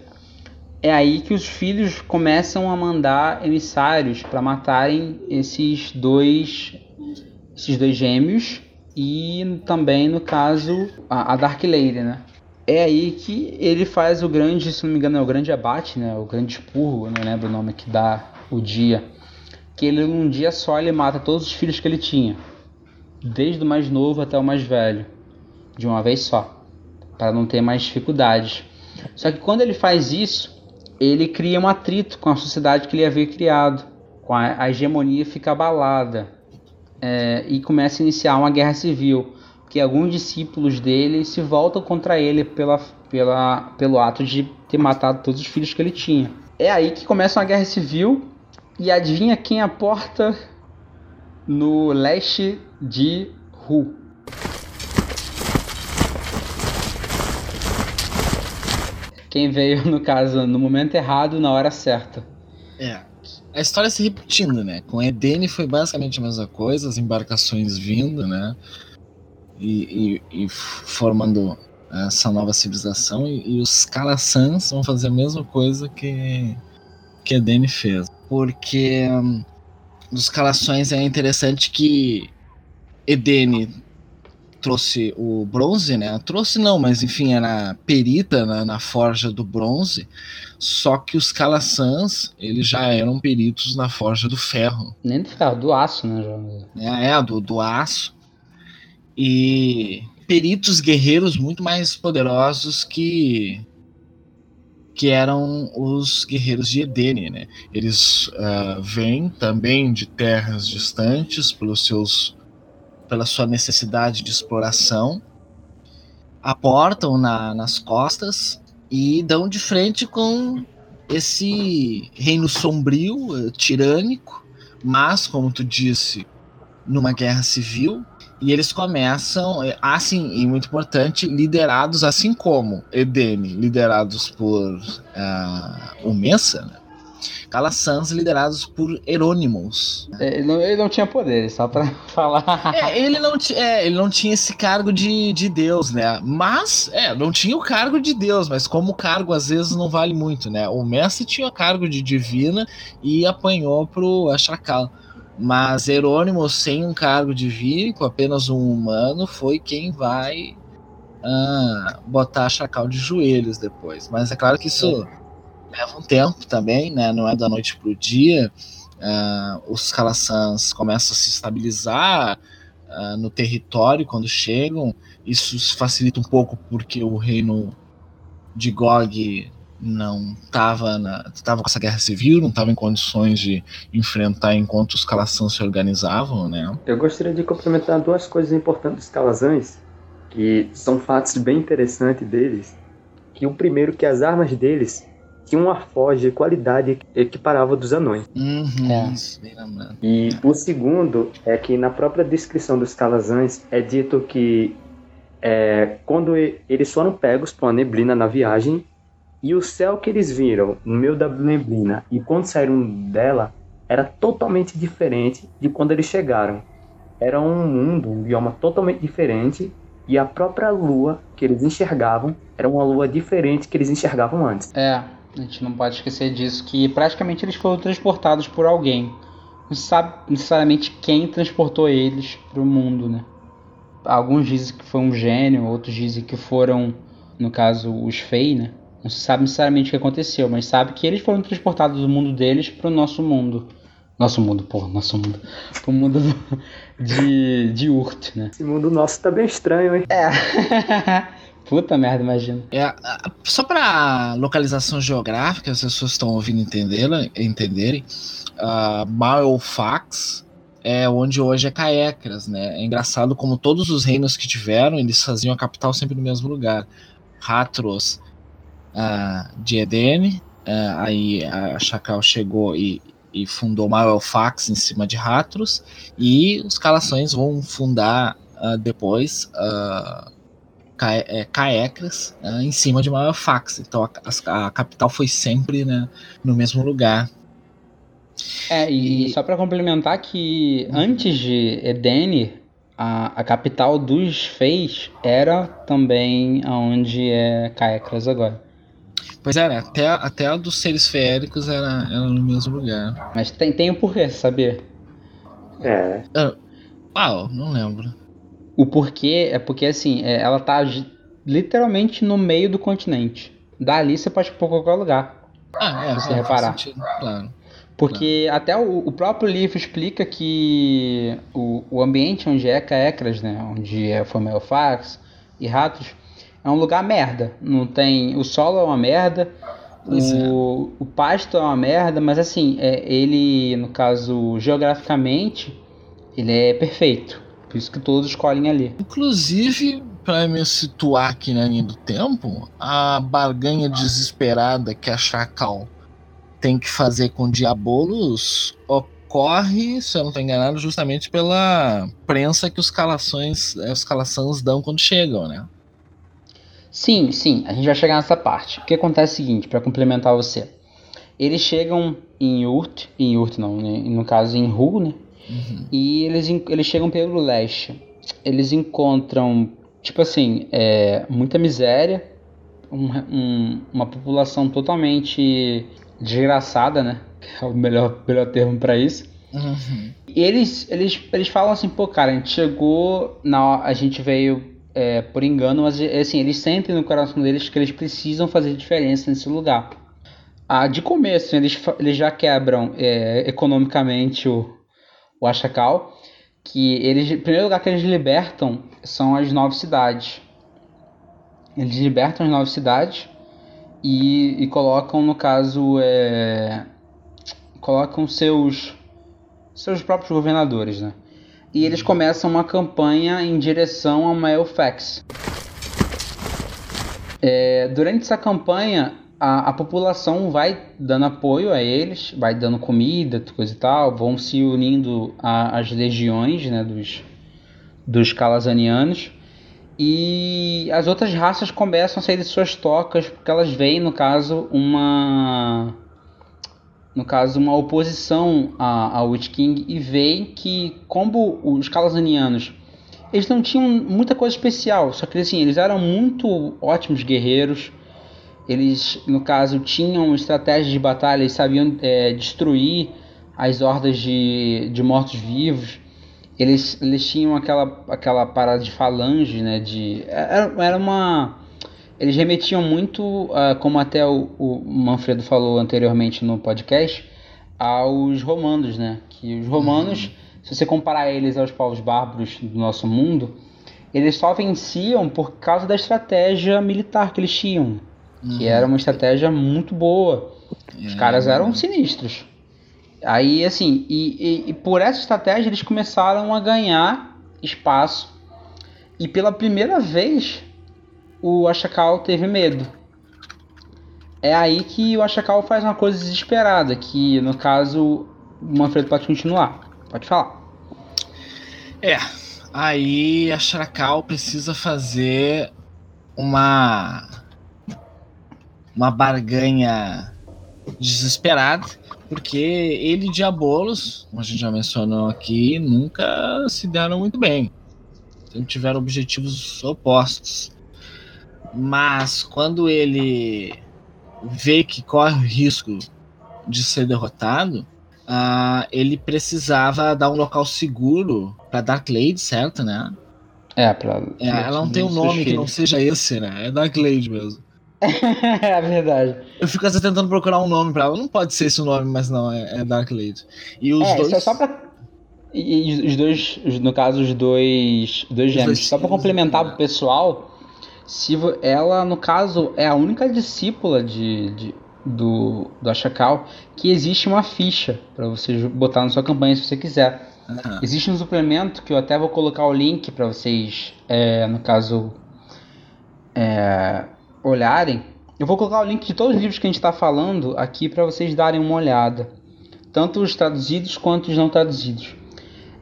É aí que os filhos começam a mandar emissários para matarem esses dois esses dois gêmeos e também no caso a, a Dark Lady, né? É aí que ele faz o grande, se não me engano, é o grande abate, né? O grande expurgo, não lembro o nome que dá o dia que ele num dia só ele mata todos os filhos que ele tinha, desde o mais novo até o mais velho, de uma vez só, para não ter mais dificuldades. Só que quando ele faz isso, ele cria um atrito com a sociedade que ele havia criado, com a, a hegemonia fica abalada é, e começa a iniciar uma guerra civil, porque alguns discípulos dele se voltam contra ele pela, pela, pelo ato de ter matado todos os filhos que ele tinha. É aí que começa uma guerra civil e adivinha quem aporta no leste de Ru? Quem veio, no caso, no momento errado, na hora certa. É. A história se repetindo, né? Com Edene foi basicamente a mesma coisa, as embarcações vindo, né? E, e, e formando essa nova civilização. E, e os Calassans vão fazer a mesma coisa que, que Edene fez porque dos calações é interessante que Edene trouxe o bronze, né? Trouxe não, mas enfim, era perita na, na forja do bronze. Só que os Calassans, eles já eram peritos na forja do ferro. Nem do ferro, do aço, né, João? É, é do, do aço. E peritos guerreiros muito mais poderosos que que eram os guerreiros de Edene, né? Eles uh, vêm também de terras distantes pelos seus pela sua necessidade de exploração, aportam na, nas costas e dão de frente com esse reino sombrio, uh, tirânico, mas como tu disse, numa guerra civil, e eles começam, assim, e muito importante, liderados, assim como Edene, liderados por uh, o Messa, né? Calassans liderados por Herônimos. É, ele, não, ele não tinha poder, só pra falar. É, ele, não é, ele não tinha esse cargo de, de Deus, né? Mas, é, não tinha o cargo de Deus, mas como cargo às vezes não vale muito, né? O Messi tinha cargo de divina e apanhou pro Achacal. Mas Jerônimo, sem um cargo divino, apenas um humano, foi quem vai ah, botar Chacal de joelhos depois. Mas é claro que isso é. Leva um tempo também, né? Não é da noite para o dia. Ah, os Calassans começam a se estabilizar ah, no território quando chegam. Isso facilita um pouco porque o reino de Gog não estava estava com essa guerra civil, não estava em condições de enfrentar enquanto os Calaçãs se organizavam, né? Eu gostaria de complementar duas coisas importantes dos Calazães, que são fatos bem interessantes deles. Que o primeiro que as armas deles tinham uma forja de qualidade equiparável dos anões. Uhum, é. E o segundo é que na própria descrição dos Calazães é dito que é, quando eles foram pegos por uma neblina na viagem, e o céu que eles viram no meio da neblina e quando saíram dela era totalmente diferente de quando eles chegaram. Era um mundo, um bioma totalmente diferente e a própria lua que eles enxergavam era uma lua diferente que eles enxergavam antes. É, a gente não pode esquecer disso, que praticamente eles foram transportados por alguém. Não se sabe necessariamente quem transportou eles para o mundo, né? Alguns dizem que foi um gênio, outros dizem que foram, no caso, os Fei, né? Não se sabe necessariamente o que aconteceu, mas sabe que eles foram transportados do mundo deles para o nosso mundo. Nosso mundo, porra, nosso mundo. Pro mundo do, de, de Urt, né? Esse mundo nosso tá bem estranho, hein? É. Puta merda, imagina. É, só para localização geográfica, as pessoas estão ouvindo entenderem, uh, Malfax é onde hoje é Caecras, né? É engraçado como todos os reinos que tiveram, eles faziam a capital sempre no mesmo lugar. Ratros uh, de Eden. Uh, aí a Chacal chegou e, e fundou Malfax em cima de Ratros. E os Calações vão fundar uh, depois uh, Caecras uh, em cima de Malfax. Então a, a, a, capital foi sempre né, no mesmo lugar. É, e, e... só para complementar que uhum. antes de Edene, a, a capital dos Feis era também onde é Caecras agora. Pois é, né? até, até a dos seres feéricos era, era no mesmo lugar. Mas tem, tem o um porquê, saber? É. Ah, não lembro. O porquê é porque, assim, é, ela tá literalmente no meio do continente. Dali você pode pra qualquer lugar. Ah, é, se você é, reparar. Sentido, claro. Porque claro. até o, o, próprio livro explica que o, o ambiente onde é Caecras, né? Onde é Fomelfax e Ratos, é um lugar merda. Não tem. O solo é uma merda. O, é. o pasto é uma merda, mas assim, é, ele, no caso, geograficamente, ele é perfeito. Por isso que todos escolhem ali. Inclusive, para me situar aqui na linha do tempo, a barganha desesperada que a Chacal tem que fazer com Diabolos ocorre, se eu não estou enganado, justamente pela prensa que os calações, os calaçãs dão quando chegam, né? Sim, sim, a gente vai chegar nessa parte. O que acontece é o seguinte, para complementar você. Eles chegam em Urt, em Urt não, né? no caso em Ru, né? Uhum. E eles, eles chegam pelo leste. Eles encontram, tipo assim, é, muita miséria, um, um, uma população totalmente desgraçada, né? Que é o melhor, melhor termo para isso. Uhum. E eles, eles, eles falam assim, pô, cara, a gente chegou, na, a gente veio é, por engano, mas assim, eles sentem no coração deles que eles precisam fazer diferença nesse lugar. Ah, de começo, eles, eles já quebram é, economicamente o, o Achacal, que eles, o primeiro lugar que eles libertam são as nove cidades. Eles libertam as nove cidades e, e colocam, no caso, é, colocam seus seus próprios governadores, né? E eles começam uma campanha em direção a Maelfax. É, durante essa campanha, a, a, população vai dando apoio a eles, vai dando comida, coisa e tal, vão se unindo às legiões né, dos, dos calazanianos. E as outras raças começam a sair de suas tocas, porque elas veem, no caso, uma no caso, uma oposição ao Witch King e veem que, como os Calazanianos, eles não tinham muita coisa especial, só que assim, eles eram muito ótimos guerreiros, eles, no caso, tinham estratégias de batalha, eles sabiam é, destruir as hordas de, de mortos-vivos, eles, eles tinham aquela, aquela parada de falange, né, de, era, era uma eles remetiam muito, uh, como até o, o, Manfredo falou anteriormente no podcast, aos romanos, né? Que os romanos, uhum. se você comparar eles aos povos bárbaros do nosso mundo, eles só venciam por causa da estratégia militar que eles tinham, uhum. que era uma estratégia muito boa. Os é, caras eram sinistros. Aí, assim, e, e, e por essa estratégia eles começaram a ganhar espaço. E pela primeira vez o Ashakal teve medo. É aí que o Ashakal faz uma coisa desesperada, que no caso o Manfredo pode continuar. Pode falar. É, aí a Shrakal precisa fazer uma uma barganha desesperada, porque ele e Diabolos, como a gente já mencionou aqui, nunca se deram muito bem. Sempre tiveram objetivos opostos. Mas quando ele vê que corre o risco de ser derrotado, uh, ele precisava dar um local seguro para Dark Lady, certo, né? É, pra. É, ela não tem um nome que não seja esse, né? É Dark Lady mesmo. é verdade. Eu fico assim, tentando procurar um nome pra ela. Não pode ser esse o nome, mas não, é, é Dark Lady. E os é, dois. Só, só pra... E os dois, no caso, os dois, dois gêmeos. Só pra complementar pro pessoal, se ela, no caso, é a única discípula de, de do, do Ashakal que existe uma ficha para você botar na sua campanha se você quiser. Uhum. Existe um suplemento que eu até vou colocar o link para vocês, é, no caso, é, olharem. Eu vou colocar o link de todos os livros que a gente está falando aqui para vocês darem uma olhada, tanto os traduzidos quanto os não traduzidos.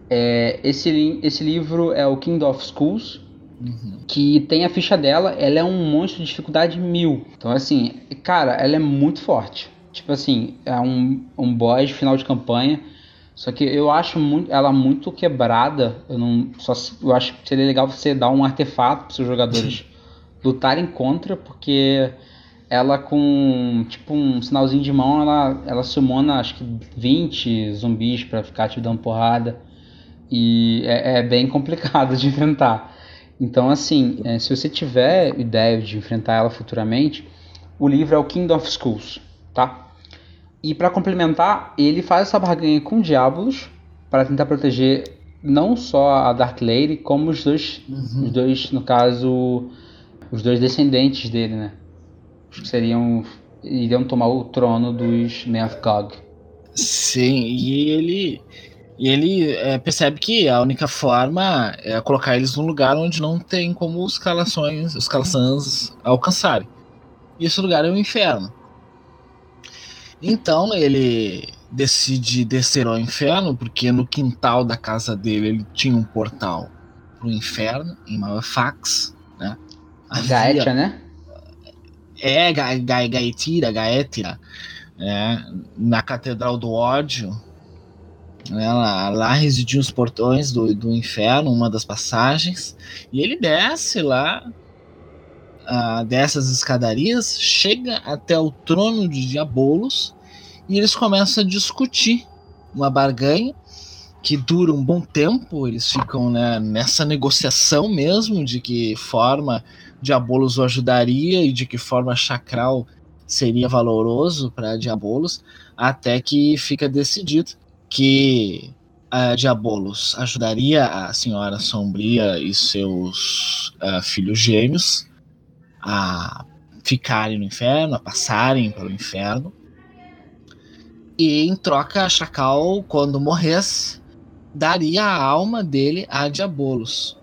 É, esse, esse livro é o King of Schools, Uhum. Que tem a ficha dela, ela é um monstro de dificuldade mil. Então, assim, cara, ela é muito forte. Tipo assim, é um, um boss final de campanha. Só que eu acho muito, ela muito quebrada. Eu não só eu acho que seria legal você dar um artefato para seus jogadores lutarem contra, porque ela com tipo um sinalzinho de mão, ela ela sumona acho que 20 zumbis para ficar te dando porrada. E é, é bem complicado de enfrentar. Então, assim, é, se você tiver ideia de enfrentar ela futuramente, o livro é o King of Schools, tá? E para complementar, ele faz essa barganha com Diabolos para tentar proteger não só a Dark Lady, como os dois, uhum. os dois, no caso, os dois descendentes dele, né? Que seriam iriam tomar o trono dos Men of Gog. Sim, e ele e ele é, percebe que a única forma é colocar eles num lugar onde não tem como os calações, os calaçãs alcançarem. E esse lugar é o inferno. Então ele decide descer ao inferno, porque no quintal da casa dele ele tinha um portal pro inferno, em Malafax. Gaetia, né? É, Ga Ga Gaetira, Gaetira, é, na Catedral do Ódio, né, lá, lá residiam os portões do, do inferno, uma das passagens, e ele desce lá uh, dessas escadarias, chega até o trono de Diabolos e eles começam a discutir uma barganha que dura um bom tempo, eles ficam né, nessa negociação mesmo de que forma Diabolos o ajudaria e de que forma Chacral seria valoroso para Diabolos, até que fica decidido que a Diabolos ajudaria a Senhora Sombria e seus uh, filhos gêmeos a ficarem no inferno, a passarem pelo inferno. E em troca, Chacal, quando morresse, daria a alma dele a Diabolos.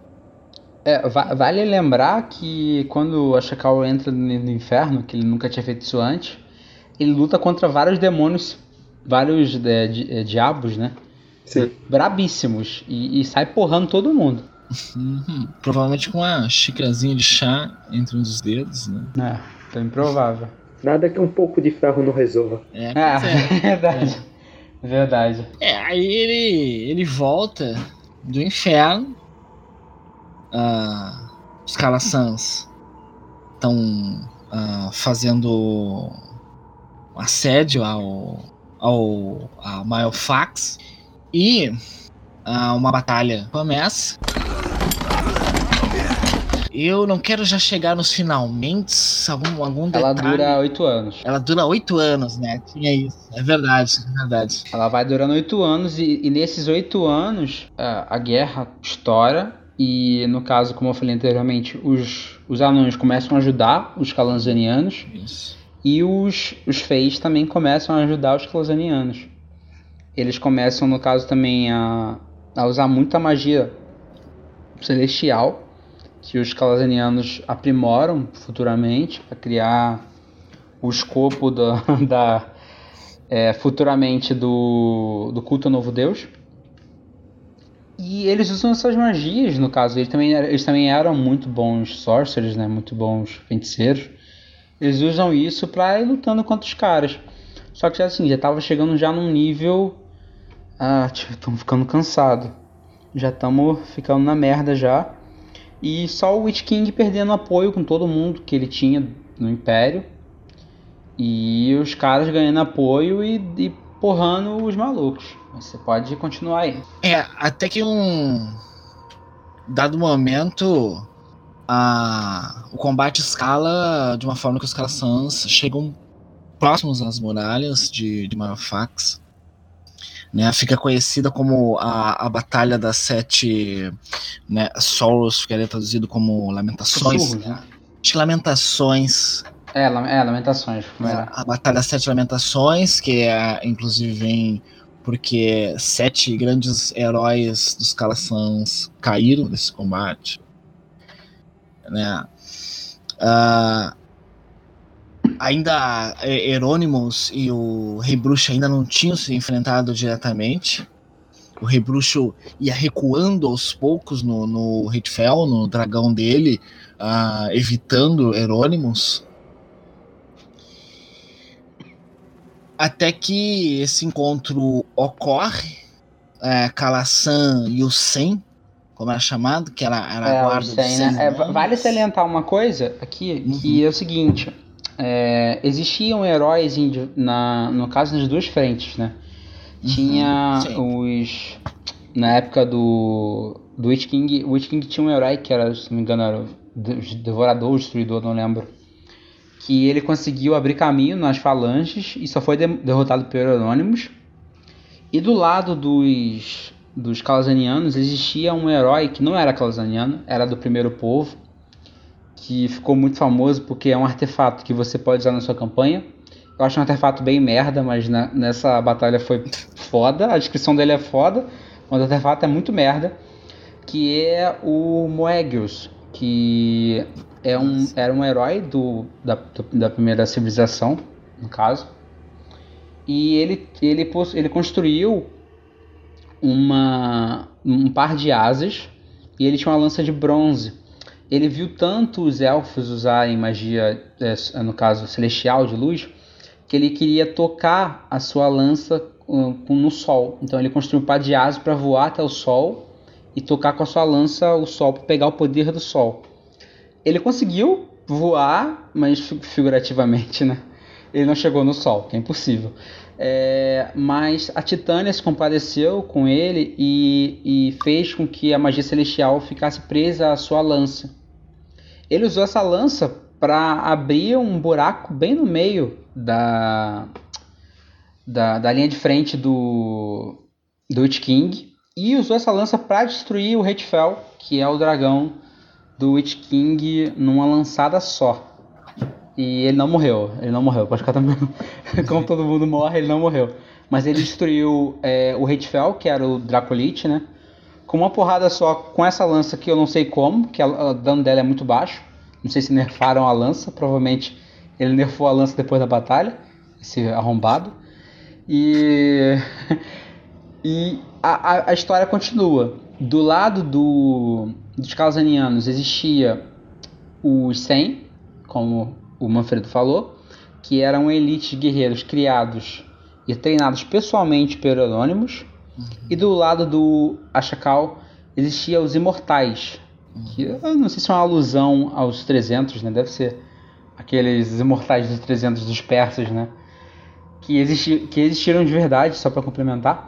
É, vale lembrar que quando a Chacal entra no inferno, que ele nunca tinha feito isso antes, ele luta contra vários demônios, vários é, di, é, diabos, né? Sim. Brabíssimos. E, e sai porrando todo mundo. Uhum. Provavelmente com uma xícarazinha de chá entre um dos dedos, né? É, bem provável. Nada que um pouco de ferro não resolva. É, é, é. verdade. É. Verdade. É, aí ele, ele volta do inferno. Ah, os Calassans estão ah, fazendo assédio ao, ao a. E ah, uma batalha começa. Eu não quero já chegar nos finalmente, algum, algum detalhe. Ela dura oito anos. Ela dura oito anos, né? Tinha isso. É verdade, é verdade. Ela vai durando oito anos e, e nesses oito anos a, a guerra estoura e no caso, como eu falei anteriormente, os, os anões começam a ajudar os calanzanianos Isso. e os, os feis também começam a ajudar os calanzanianos. Eles começam, no caso, também a, a usar muita magia celestial que os calazanianos aprimoram futuramente para criar o escopo da, da é, futuramente do, do culto ao novo deus. E eles usam essas magias, no caso, eles também, eles também eram muito bons sorcerers, né? muito bons feiticeiros. Eles usam isso para ir lutando contra os caras. Só que assim, já estava chegando já num nível. Ah, estamos tipo, ficando cansado. Já estamos ficando na merda já. E só o Witch King perdendo apoio com todo mundo que ele tinha no Império. E os caras ganhando apoio e, e porrando os malucos. Você pode continuar aí. É, até que um dado momento a, o combate escala de uma forma que os caras chegam próximos às muralhas de, de Marofax né, fica conhecida como a, a Batalha das Sete né, Sorrows, ficaria traduzido como Lamentações. né? Lamentações. É, é Lamentações. É, a Batalha das Sete Lamentações, que é, inclusive vem porque sete grandes heróis dos Calaçãs caíram nesse combate. Né? Uh, ainda Herônimos e o Rei Bruxo ainda não tinham se enfrentado diretamente. O Rei Bruxo ia recuando aos poucos no, no no dragão dele, uh, evitando Herônimos. Até que esse encontro ocorre, é, Kalassan e o Sen, como era chamado, que era, era é, a guarda Sen, né? é, Vale salientar uma coisa aqui, uhum. que é o seguinte é, existiam heróis na, no caso nas duas frentes, né? Uhum, tinha os na época do do Witch King, o Witch King tinha um herói que era, se não me engano, era o Devorador, o Destruidor, não lembro. Que ele conseguiu abrir caminho nas falanges e só foi de derrotado por Anônimos. E do lado dos dos Calazanianos existia um herói que não era Calazaniano, era do primeiro povo, que ficou muito famoso porque é um artefato que você pode usar na sua campanha. Eu acho um artefato bem merda, mas na, nessa batalha foi foda. A descrição dele é foda, mas o artefato é muito merda. Que é o Moegius, que é um, era um herói do, da, da primeira civilização, no caso. E ele, ele, ele construiu uma, um par de asas e ele tinha uma lança de bronze ele viu tanto os elfos usarem magia, é, no caso celestial de luz, que ele queria tocar a sua lança no sol. Então ele construiu um par de asas para voar até o sol e tocar com a sua lança o sol para pegar o poder do sol. Ele conseguiu voar, mas figurativamente, né? ele não chegou no Sol, que é impossível. É, mas a Titânia se compadeceu com ele e, e, fez com que a magia celestial ficasse presa à sua lança. Ele usou essa lança para abrir um buraco bem no meio da, da, da linha de frente do, do Witch King e usou essa lança para destruir o Hatefell, que é o dragão do Witch King, numa lançada só. E ele não morreu, ele não morreu, pode ficar também. Como todo mundo morre, ele não morreu. Mas ele destruiu é, o Hatefell, que era o Dracolite, né? Com uma porrada só, com essa lança que eu não sei como, que o dano dela é muito baixo. Não sei se nerfaram a lança, provavelmente ele nerfou a lança depois da batalha, esse arrombado. E, e a, a, a história continua. Do lado do, dos Calzanianos existia os 100, como o Manfredo falou, que eram elites de guerreiros criados e treinados pessoalmente por Anônimos. Uhum. E do lado do Ashakal existia os Imortais, uhum. que eu não sei se é uma alusão aos 300, né? Deve ser aqueles Imortais dos 300 dos persas, né? Que, existi que existiram de verdade, só para complementar.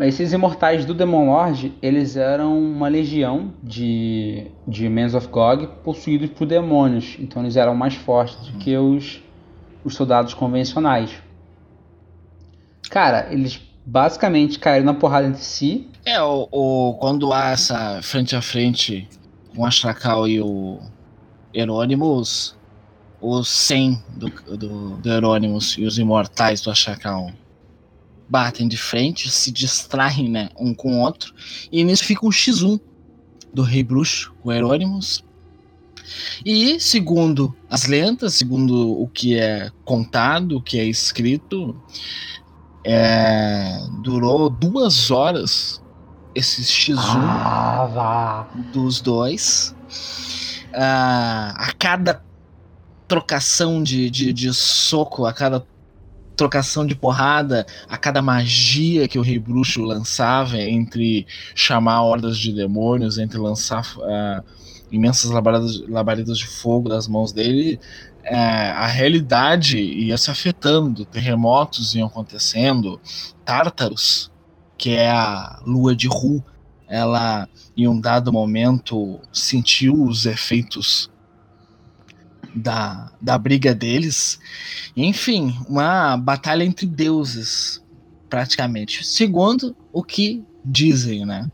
Mas esses imortais do Demon Lord, eles eram uma legião de, de Men of Gog possuídos por demônios. Então eles eram mais fortes do que os, os soldados convencionais. Cara, eles basicamente caíram na porrada entre si. É, o, o quando há essa frente a frente com a Shrakal e o Herônimos, os 100 do, do, do e os imortais do Ashakal batem de frente, se distraem né, um com o outro, e nisso fica um X1 do Rei Bruxo, o Herônimos. E, segundo as lendas, segundo o que é contado, o que é escrito, é, durou duas horas esse X1 ah, dos dois. Ah, a cada trocação de, de, de soco, a cada trocação de porrada, a cada magia que o Rei Bruxo lançava entre chamar hordas de demônios, entre lançar uh, imensas labaredas, labaredas de fogo das mãos dele, uh, a realidade ia se afetando, terremotos iam acontecendo, Tártaros, que é a lua de Ru, ela em um dado momento sentiu os efeitos da, da briga deles. Enfim, uma batalha entre deuses, praticamente. Segundo o que dizem, né?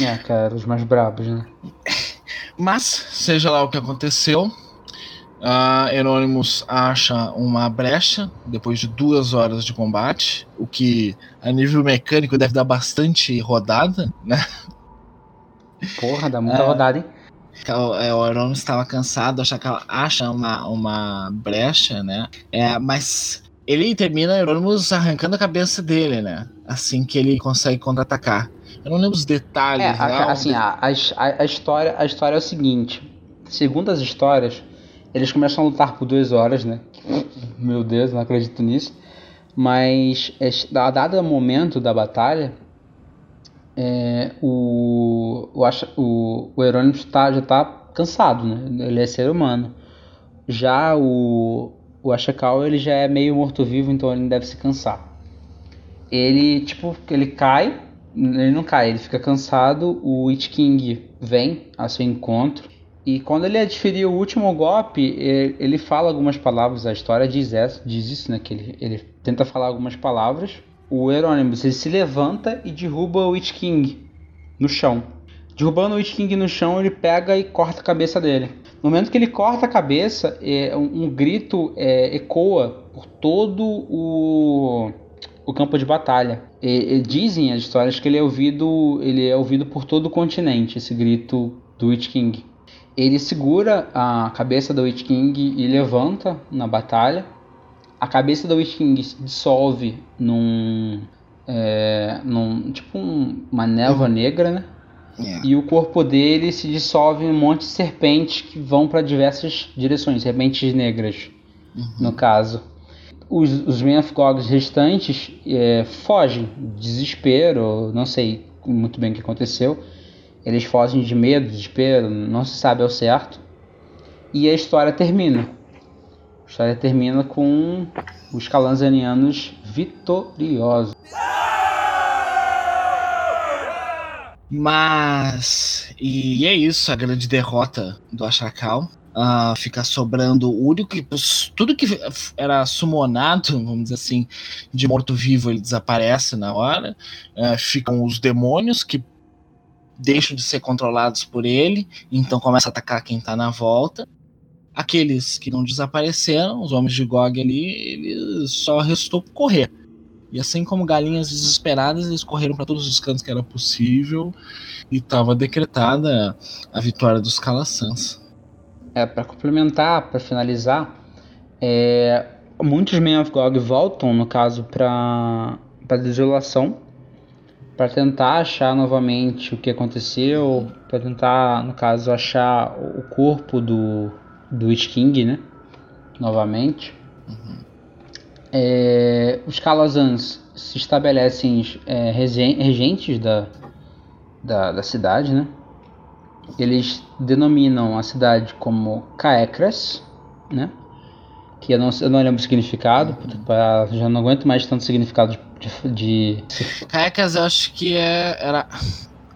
É, cara, os mais brabos, né? Mas, seja lá o que aconteceu, a Herônimos acha uma brecha depois de duas horas de combate, o que a nível mecânico deve dar bastante rodada, né? Porra, dá muita é, rodada, hein? O, é, o Aaron estava cansado, acha, acha uma, uma brecha, né? É, mas ele termina Euronymous arrancando a cabeça dele, né? Assim que ele consegue contra-atacar. Eu não lembro os detalhes. É, a, assim, a, a, a, história, a história é o seguinte: segundo as histórias, eles começam a lutar por duas horas, né? Meu Deus, não acredito nisso. Mas, a dado momento da batalha, é, o, o, o, Herônimo tá, já está cansado, né? Ele é ser humano. Já o, o Ashakal, ele já é meio morto-vivo, então ele deve se cansar. Ele, tipo, ele cai, ele não cai, ele fica cansado, o Witch King vem a seu encontro, e quando ele adquirir o último golpe, ele fala algumas palavras, a história diz, essa, diz isso, né, que ele, ele tenta falar algumas palavras, o Euronymous ele se levanta e derruba o Witch King no chão. Derrubando o Witch King no chão, ele pega e corta a cabeça dele. No momento que ele corta a cabeça, é, um, um grito é, ecoa por todo o, o campo de batalha. E, e dizem as histórias que ele é ouvido, ele é ouvido por todo o continente, esse grito do Witch King. Ele segura a cabeça do Witch King e levanta na batalha a cabeça do Witch King se dissolve num. É, num tipo um, uma névoa uhum. negra, né? Yeah. É. E o corpo dele se dissolve em um monte de serpentes que vão para diversas direções, serpentes negras, uhum. no caso. Os, os Gogs restantes é, fogem, desespero, não sei muito bem o que aconteceu. Eles fogem de medo, desespero, não se sabe ao certo. E a história termina A história termina com os Calanzanianos vitoriosos. Mas. E é isso, a grande derrota do Ashrakal. Uh, fica sobrando o único que. Tudo que era sumonado, vamos dizer assim, de morto-vivo, ele desaparece na hora. Uh, ficam os demônios que deixam de ser controlados por ele, então começa a atacar quem tá na volta. Aqueles que não desapareceram, os homens de Gog ali, eles só restou correr. E assim como galinhas desesperadas, eles correram para todos os cantos que era possível e estava decretada a vitória dos Calassans. É, para complementar, para finalizar, é, muitos Men of Gog voltam, no caso, para a desolação, para tentar achar novamente o que aconteceu, para tentar, no caso, achar o corpo do, do King, né? Novamente. Uhum. É, os Calazans se estabelecem é, regentes da, da, da, cidade, né? Eles denominam a cidade como Caecras, né? Que eu não, eu não lembro o significado, pra, já não aguento mais tanto significado de. de... Caecras eu acho que é, era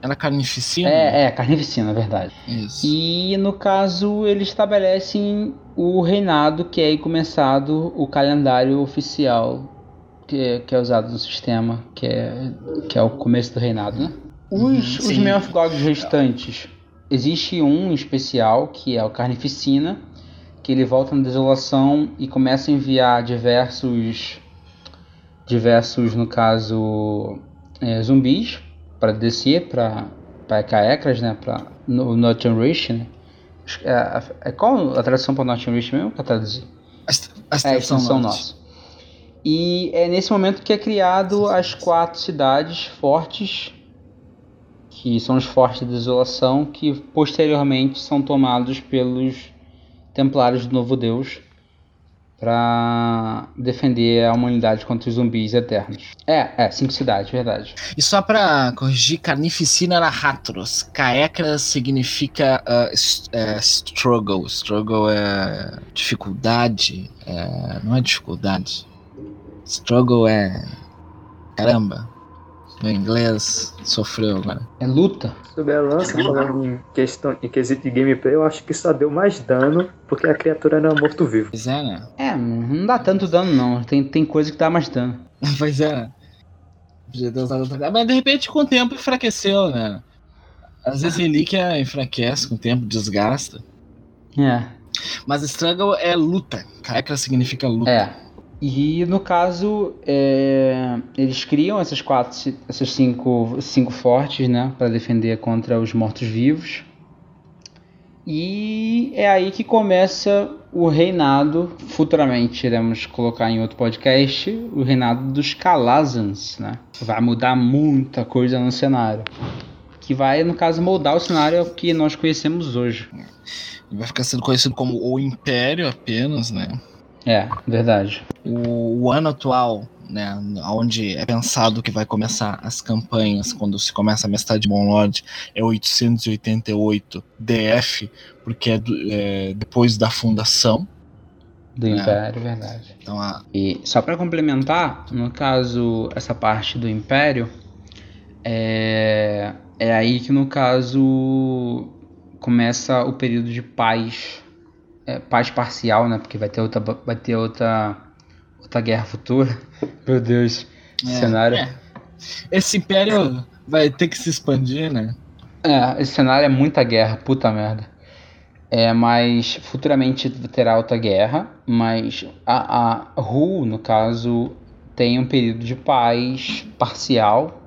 era carnificina? É, é, carnificina, é verdade. Isso. E no caso, eles estabelecem o reinado que é aí começado o calendário oficial que é, que é usado no sistema, que é, que é o começo do reinado, né? Os, uhum, os Men of God restantes, existe um especial que é o Carnificina, que ele volta na desolação e começa a enviar diversos, diversos no caso, é, zumbis para descer para para Caecras, né, para no Northern Rich, né? É, é, qual a tradução para Northern Rich mesmo para traduzir? A, a é a extensão nossa. E é nesse momento que é criado as quatro cidades fortes, que são os fortes da desolação, que posteriormente são tomados pelos Templários do Novo Deus para defender a humanidade contra os zumbis eternos. É, é, cinco cidades, verdade. E só para corrigir, carnificina era ratros. Caecra significa uh, uh, struggle. Struggle é dificuldade. É, não é dificuldade. Struggle é. Caramba, no inglês sofreu agora. É luta. Sobre a lança, falando em questão em quesito de gameplay, eu acho que só deu mais dano porque a criatura era morto-vivo. Pois é, né? É, não dá tanto dano não. Tem, tem coisa que dá mais dano. pois é. Mas de repente com o tempo enfraqueceu, né? Às vezes relíquia enfraquece com o tempo, desgasta. É. Mas struggle é luta. Caecra significa luta. É. E no caso, é, eles criam essas quatro, essas cinco, cinco fortes, né, para defender contra os mortos-vivos. E é aí que começa o reinado, futuramente iremos colocar em outro podcast, o reinado dos Calazans, né? Vai mudar muita coisa no cenário. Que vai, no caso, moldar o cenário que nós conhecemos hoje. Vai ficar sendo conhecido como o Império apenas, né? É, verdade. O, o, ano atual, né, onde é pensado que vai começar as campanhas, quando se começa a mestrar de Bom Lord, é 888 DF, porque é, do, é depois da fundação. Do né? Império, verdade. Então, a... E só para complementar, no caso, essa parte do Império, é, é aí que no caso começa o período de paz é, paz parcial, né? Porque vai ter outra, vai ter outra, outra guerra futura. Meu Deus, é, cenário. É. Esse império vai ter que se expandir, né? É, esse cenário é muita guerra, puta merda. É, mas futuramente terá outra guerra, mas a, a Ru, no caso, tem um período de paz parcial.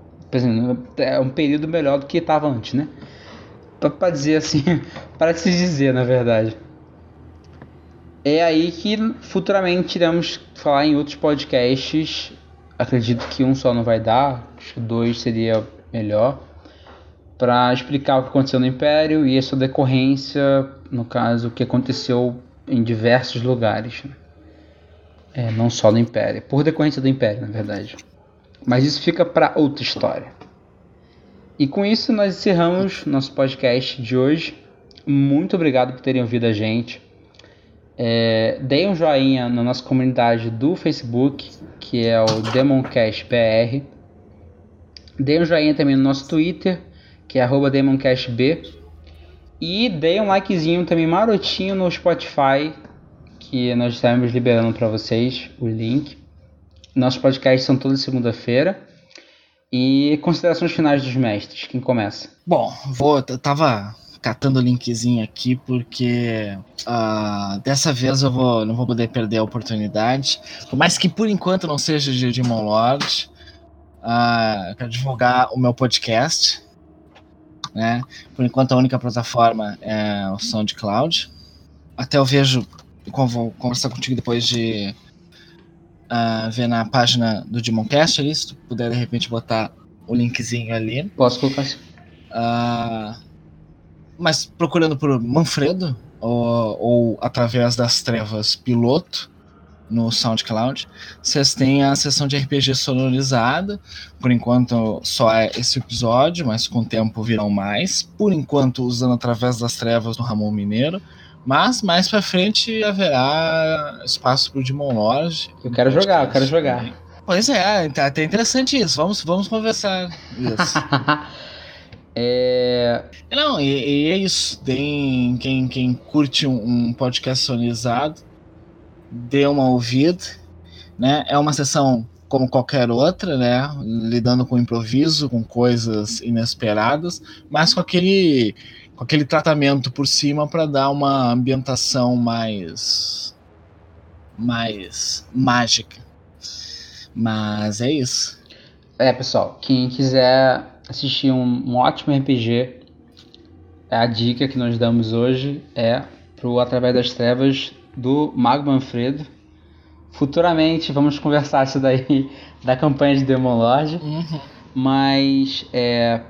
É um período melhor do que estava antes, né? Para dizer assim, para se dizer, na verdade. É aí que futuramente iremos falar em outros podcasts. Acredito que um só não vai dar, acho que dois seria melhor. Para explicar o que aconteceu no Império e a sua decorrência, no caso, o que aconteceu em diversos lugares. Né? É, não só no Império, por decorrência do Império, na verdade. Mas isso fica para outra história. E com isso nós encerramos nosso podcast de hoje. Muito obrigado por terem ouvido a gente. É, deem um joinha na nossa comunidade do Facebook, que é o Demoncast BR. Deem um joinha também no nosso Twitter, que é DemonCastB. E deem um likezinho também marotinho no Spotify, que nós estamos liberando para vocês o link. Nossos podcasts são toda segunda-feira. E considerações finais dos mestres, quem começa? Bom, vou. Tava catando o linkzinho aqui porque uh, dessa vez eu vou, não vou poder perder a oportunidade. Por mais que por enquanto não seja de Demon Lord, uh, eu quero divulgar o meu podcast. Né? Por enquanto a única plataforma é o SoundCloud. Até eu vejo, vou conversar contigo depois de uh, ver na página do Demoncast ali, se tu puder de repente botar o linkzinho ali. Posso colocar sim. Uh, mas procurando por Manfredo ou, ou, através das trevas piloto no SoundCloud, vocês têm a sessão de RPG sonorizada. Por enquanto só é esse episódio, mas com o tempo virão mais. Por enquanto usando através das trevas do Ramon Mineiro. Mas mais pra frente haverá espaço pro Demon Lodge. Eu quero jogar, eu quero jogar. Pois é, tá até interessante isso. Vamos, vamos conversar isso. É... Não, e, e, é isso. Tem, quem, quem curte um, um podcast sonizado, dê uma ouvida. Né? É uma sessão como qualquer outra, né? Lidando com improviso, com coisas inesperadas, mas com aquele com aquele tratamento por cima para dar uma ambientação mais mais mágica. Mas é isso. É, pessoal, quem quiser assistir um, um ótimo RPG, a dica que nós damos hoje é pro Através das Trevas do Mago Manfredo. Futuramente vamos conversar isso daí da campanha de Demon Lord. Uhum. Mas é,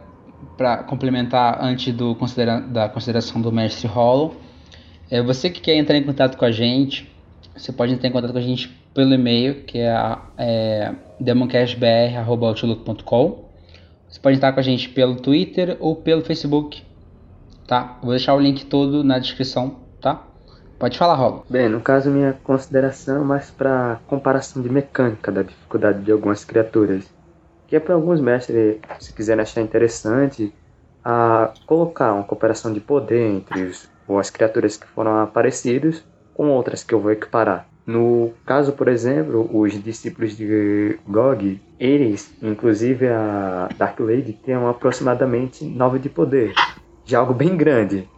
para complementar antes do considera da consideração do mestre Hollow, é você que quer entrar em contato com a gente, você pode entrar em contato com a gente pelo e-mail, que é, é demoncastbr.outlook.com. Você pode entrar com a gente pelo Twitter ou pelo Facebook, tá? Vou deixar o link todo na descrição, tá? Pode falar, Rolo. Bem, no caso, minha consideração é mais para comparação de mecânica da dificuldade de algumas criaturas que é para alguns mestres, se quiserem achar interessante, a colocar uma cooperação de poder entre os, ou as criaturas que foram aparecidas com outras que eu vou equiparar. No caso, por exemplo, os discípulos de Gog, eles, inclusive a Dark Lady, têm aproximadamente 9 de poder, de algo bem grande.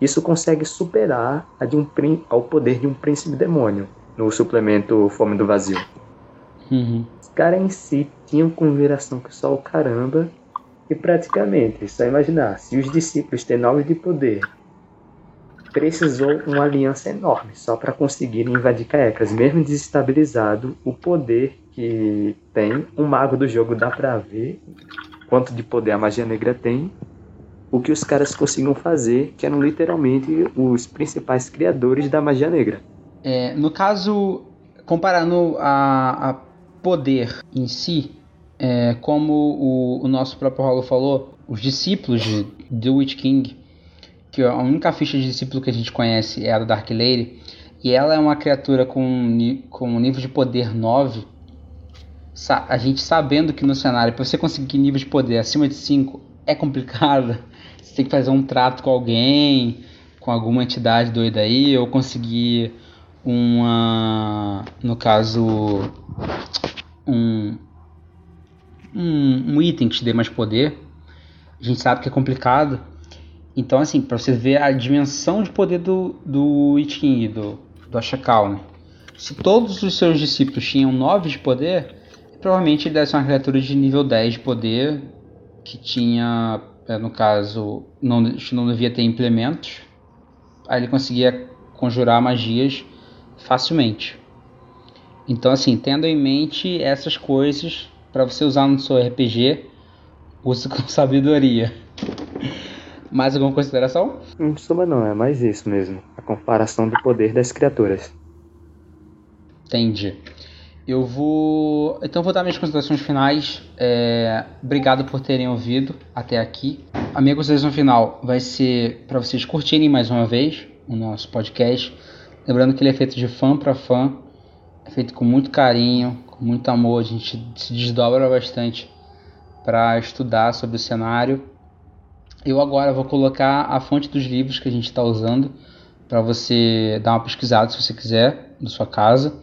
Isso consegue superar a de um, ao poder de um príncipe demônio no suplemento Fome do Vazio. Uhum caras em si tinham consideração que só o caramba. E praticamente, só imaginar, se os discípulos têm nove de poder, precisou uma aliança enorme só para conseguirem invadir Caecas. Mesmo desestabilizado, o poder que tem, um mago do jogo dá pra ver quanto de poder a magia negra tem. O que os caras conseguiam fazer, que eram literalmente os principais criadores da magia negra. É, no caso, comparando a, a poder em si, é, como o, o, nosso próprio Rolo falou, os discípulos de The Witch King, que a única ficha de discípulo que a gente conhece é a da Dark Lady, e ela é uma criatura com, com um nível de poder 9, a gente sabendo que no cenário, para você conseguir nível de poder acima de 5 é complicado, você tem que fazer um trato com alguém, com alguma entidade doida aí, ou conseguir uma. No caso um, um, um item que te dê mais poder, a gente sabe que é complicado. Então, assim, para você ver a dimensão de poder do, do It do, do Ashakal, né? Se todos os seus discípulos tinham 9 de poder, provavelmente ele deve ser uma criatura de nível 10 de poder, que tinha, é, no caso, não, não devia ter implementos. Aí ele conseguia conjurar magias facilmente. Então, assim, tendo em mente essas coisas para você usar no seu RPG, use com sabedoria. Mais alguma consideração? Não suma não, é mais isso mesmo. A comparação do poder das criaturas. Entendi. Eu vou. Então vou dar minhas considerações finais. É... Obrigado por terem ouvido até aqui. A minha consideração final vai ser para vocês curtirem mais uma vez o nosso podcast Lembrando que ele é feito de fã para fã, é feito com muito carinho, com muito amor, a gente se desdobra bastante para estudar sobre o cenário. Eu agora vou colocar a fonte dos livros que a gente está usando para você dar uma pesquisada se você quiser, na sua casa.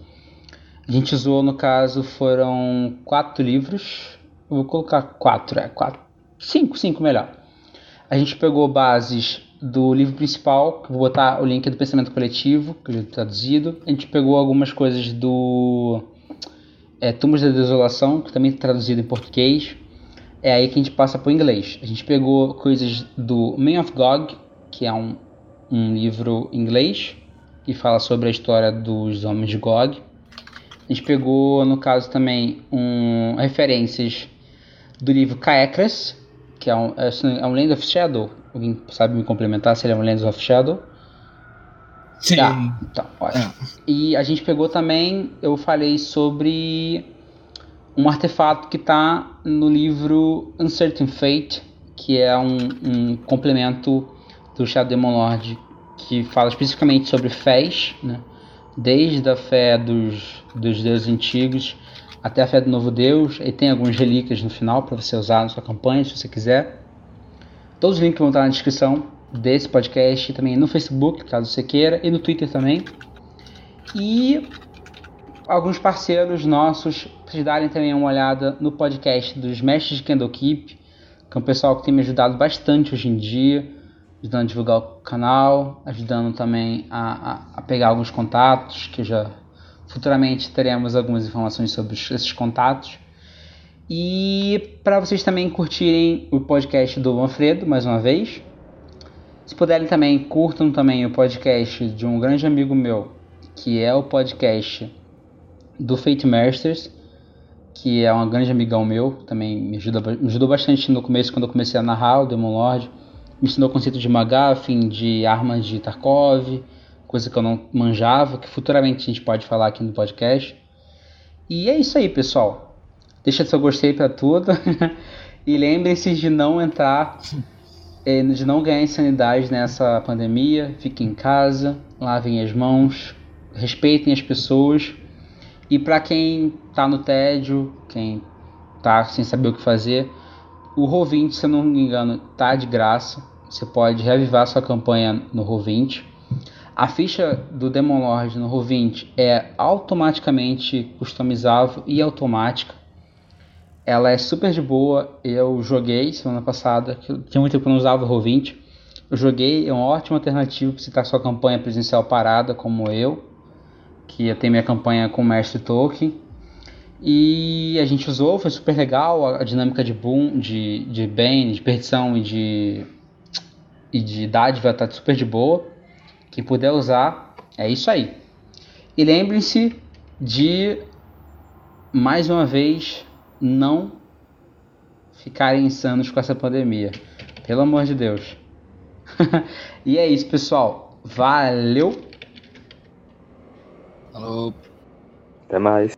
A gente usou, no caso, foram quatro livros. Eu vou colocar quatro, é, quatro. Cinco, cinco melhor. A gente pegou bases do livro principal, que vou botar o link do Pensamento Coletivo, que é traduzido. A gente pegou algumas coisas do é, Túmulos da Desolação, que também está traduzido em português. É aí que a gente passa para o inglês. A gente pegou coisas do Man of Gog, que é um, um livro inglês, que fala sobre a história dos homens de Gog. A gente pegou, no caso, também um, referências do livro Caecras, que é um, é, é um Land of Shadow, Alguém sabe me complementar se ele é um Lands of Shadow? Sim. Tá, tá ótimo. É. E a gente pegou também, eu falei sobre um artefato que está no livro Uncertain Fate, que é um, um complemento do Shadow Demon Lord, que fala especificamente sobre fés, né? Desde a fé dos, dos deuses antigos até a fé do novo deus, e tem algumas relíquias no final para você usar na sua campanha, se você quiser. Todos os links vão estar na descrição desse podcast, também no Facebook, caso você queira, e no Twitter também. E alguns parceiros nossos, vocês darem também uma olhada no podcast dos Mestres de Candlekeep, que é um pessoal que tem me ajudado bastante hoje em dia, ajudando a divulgar o canal, ajudando também a, a, a pegar alguns contatos, que já futuramente teremos algumas informações sobre esses contatos. E para vocês também curtirem o podcast do Manfredo, mais uma vez. Se puderem também, curtam também o podcast de um grande amigo meu, que é o podcast do Fate Masters, que é um grande amigão meu, também me, me ajudou bastante no começo, quando eu comecei a narrar o Demon Lord. Me ensinou o conceito de Magaffin, de armas de Tarkov, coisa que eu não manjava, que futuramente a gente pode falar aqui no podcast. E é isso aí, pessoal. Deixa seu gostei para tudo. e lembrem-se de não entrar, eh, de não ganhar insanidade nessa pandemia. Fiquem em casa, lavem as mãos, respeitem as pessoas. E para quem está no tédio, quem está sem saber o que fazer, o Roll20, se eu não me engano, tá de graça. Você pode reavivar sua campanha no Roll20. A ficha do Demon Lord no Roll20 é automaticamente customizável e automática. Ela é super de boa. Eu joguei semana passada, que tinha muito tempo que eu não usava o Roll20. Eu joguei, é uma ótima alternativa para você estar sua campanha presencial parada, como eu, que eu tenho minha campanha com o Mestre Tolkien. E a gente usou, foi super legal. A dinâmica de boom, de, de bem, de perdição e de, e de dádiva está super de boa. Quem puder usar, é isso aí. E lembrem-se de, mais uma vez, não ficarem insanos com essa pandemia. Pelo amor de Deus. e é isso, pessoal. Valeu! Falou! Até mais!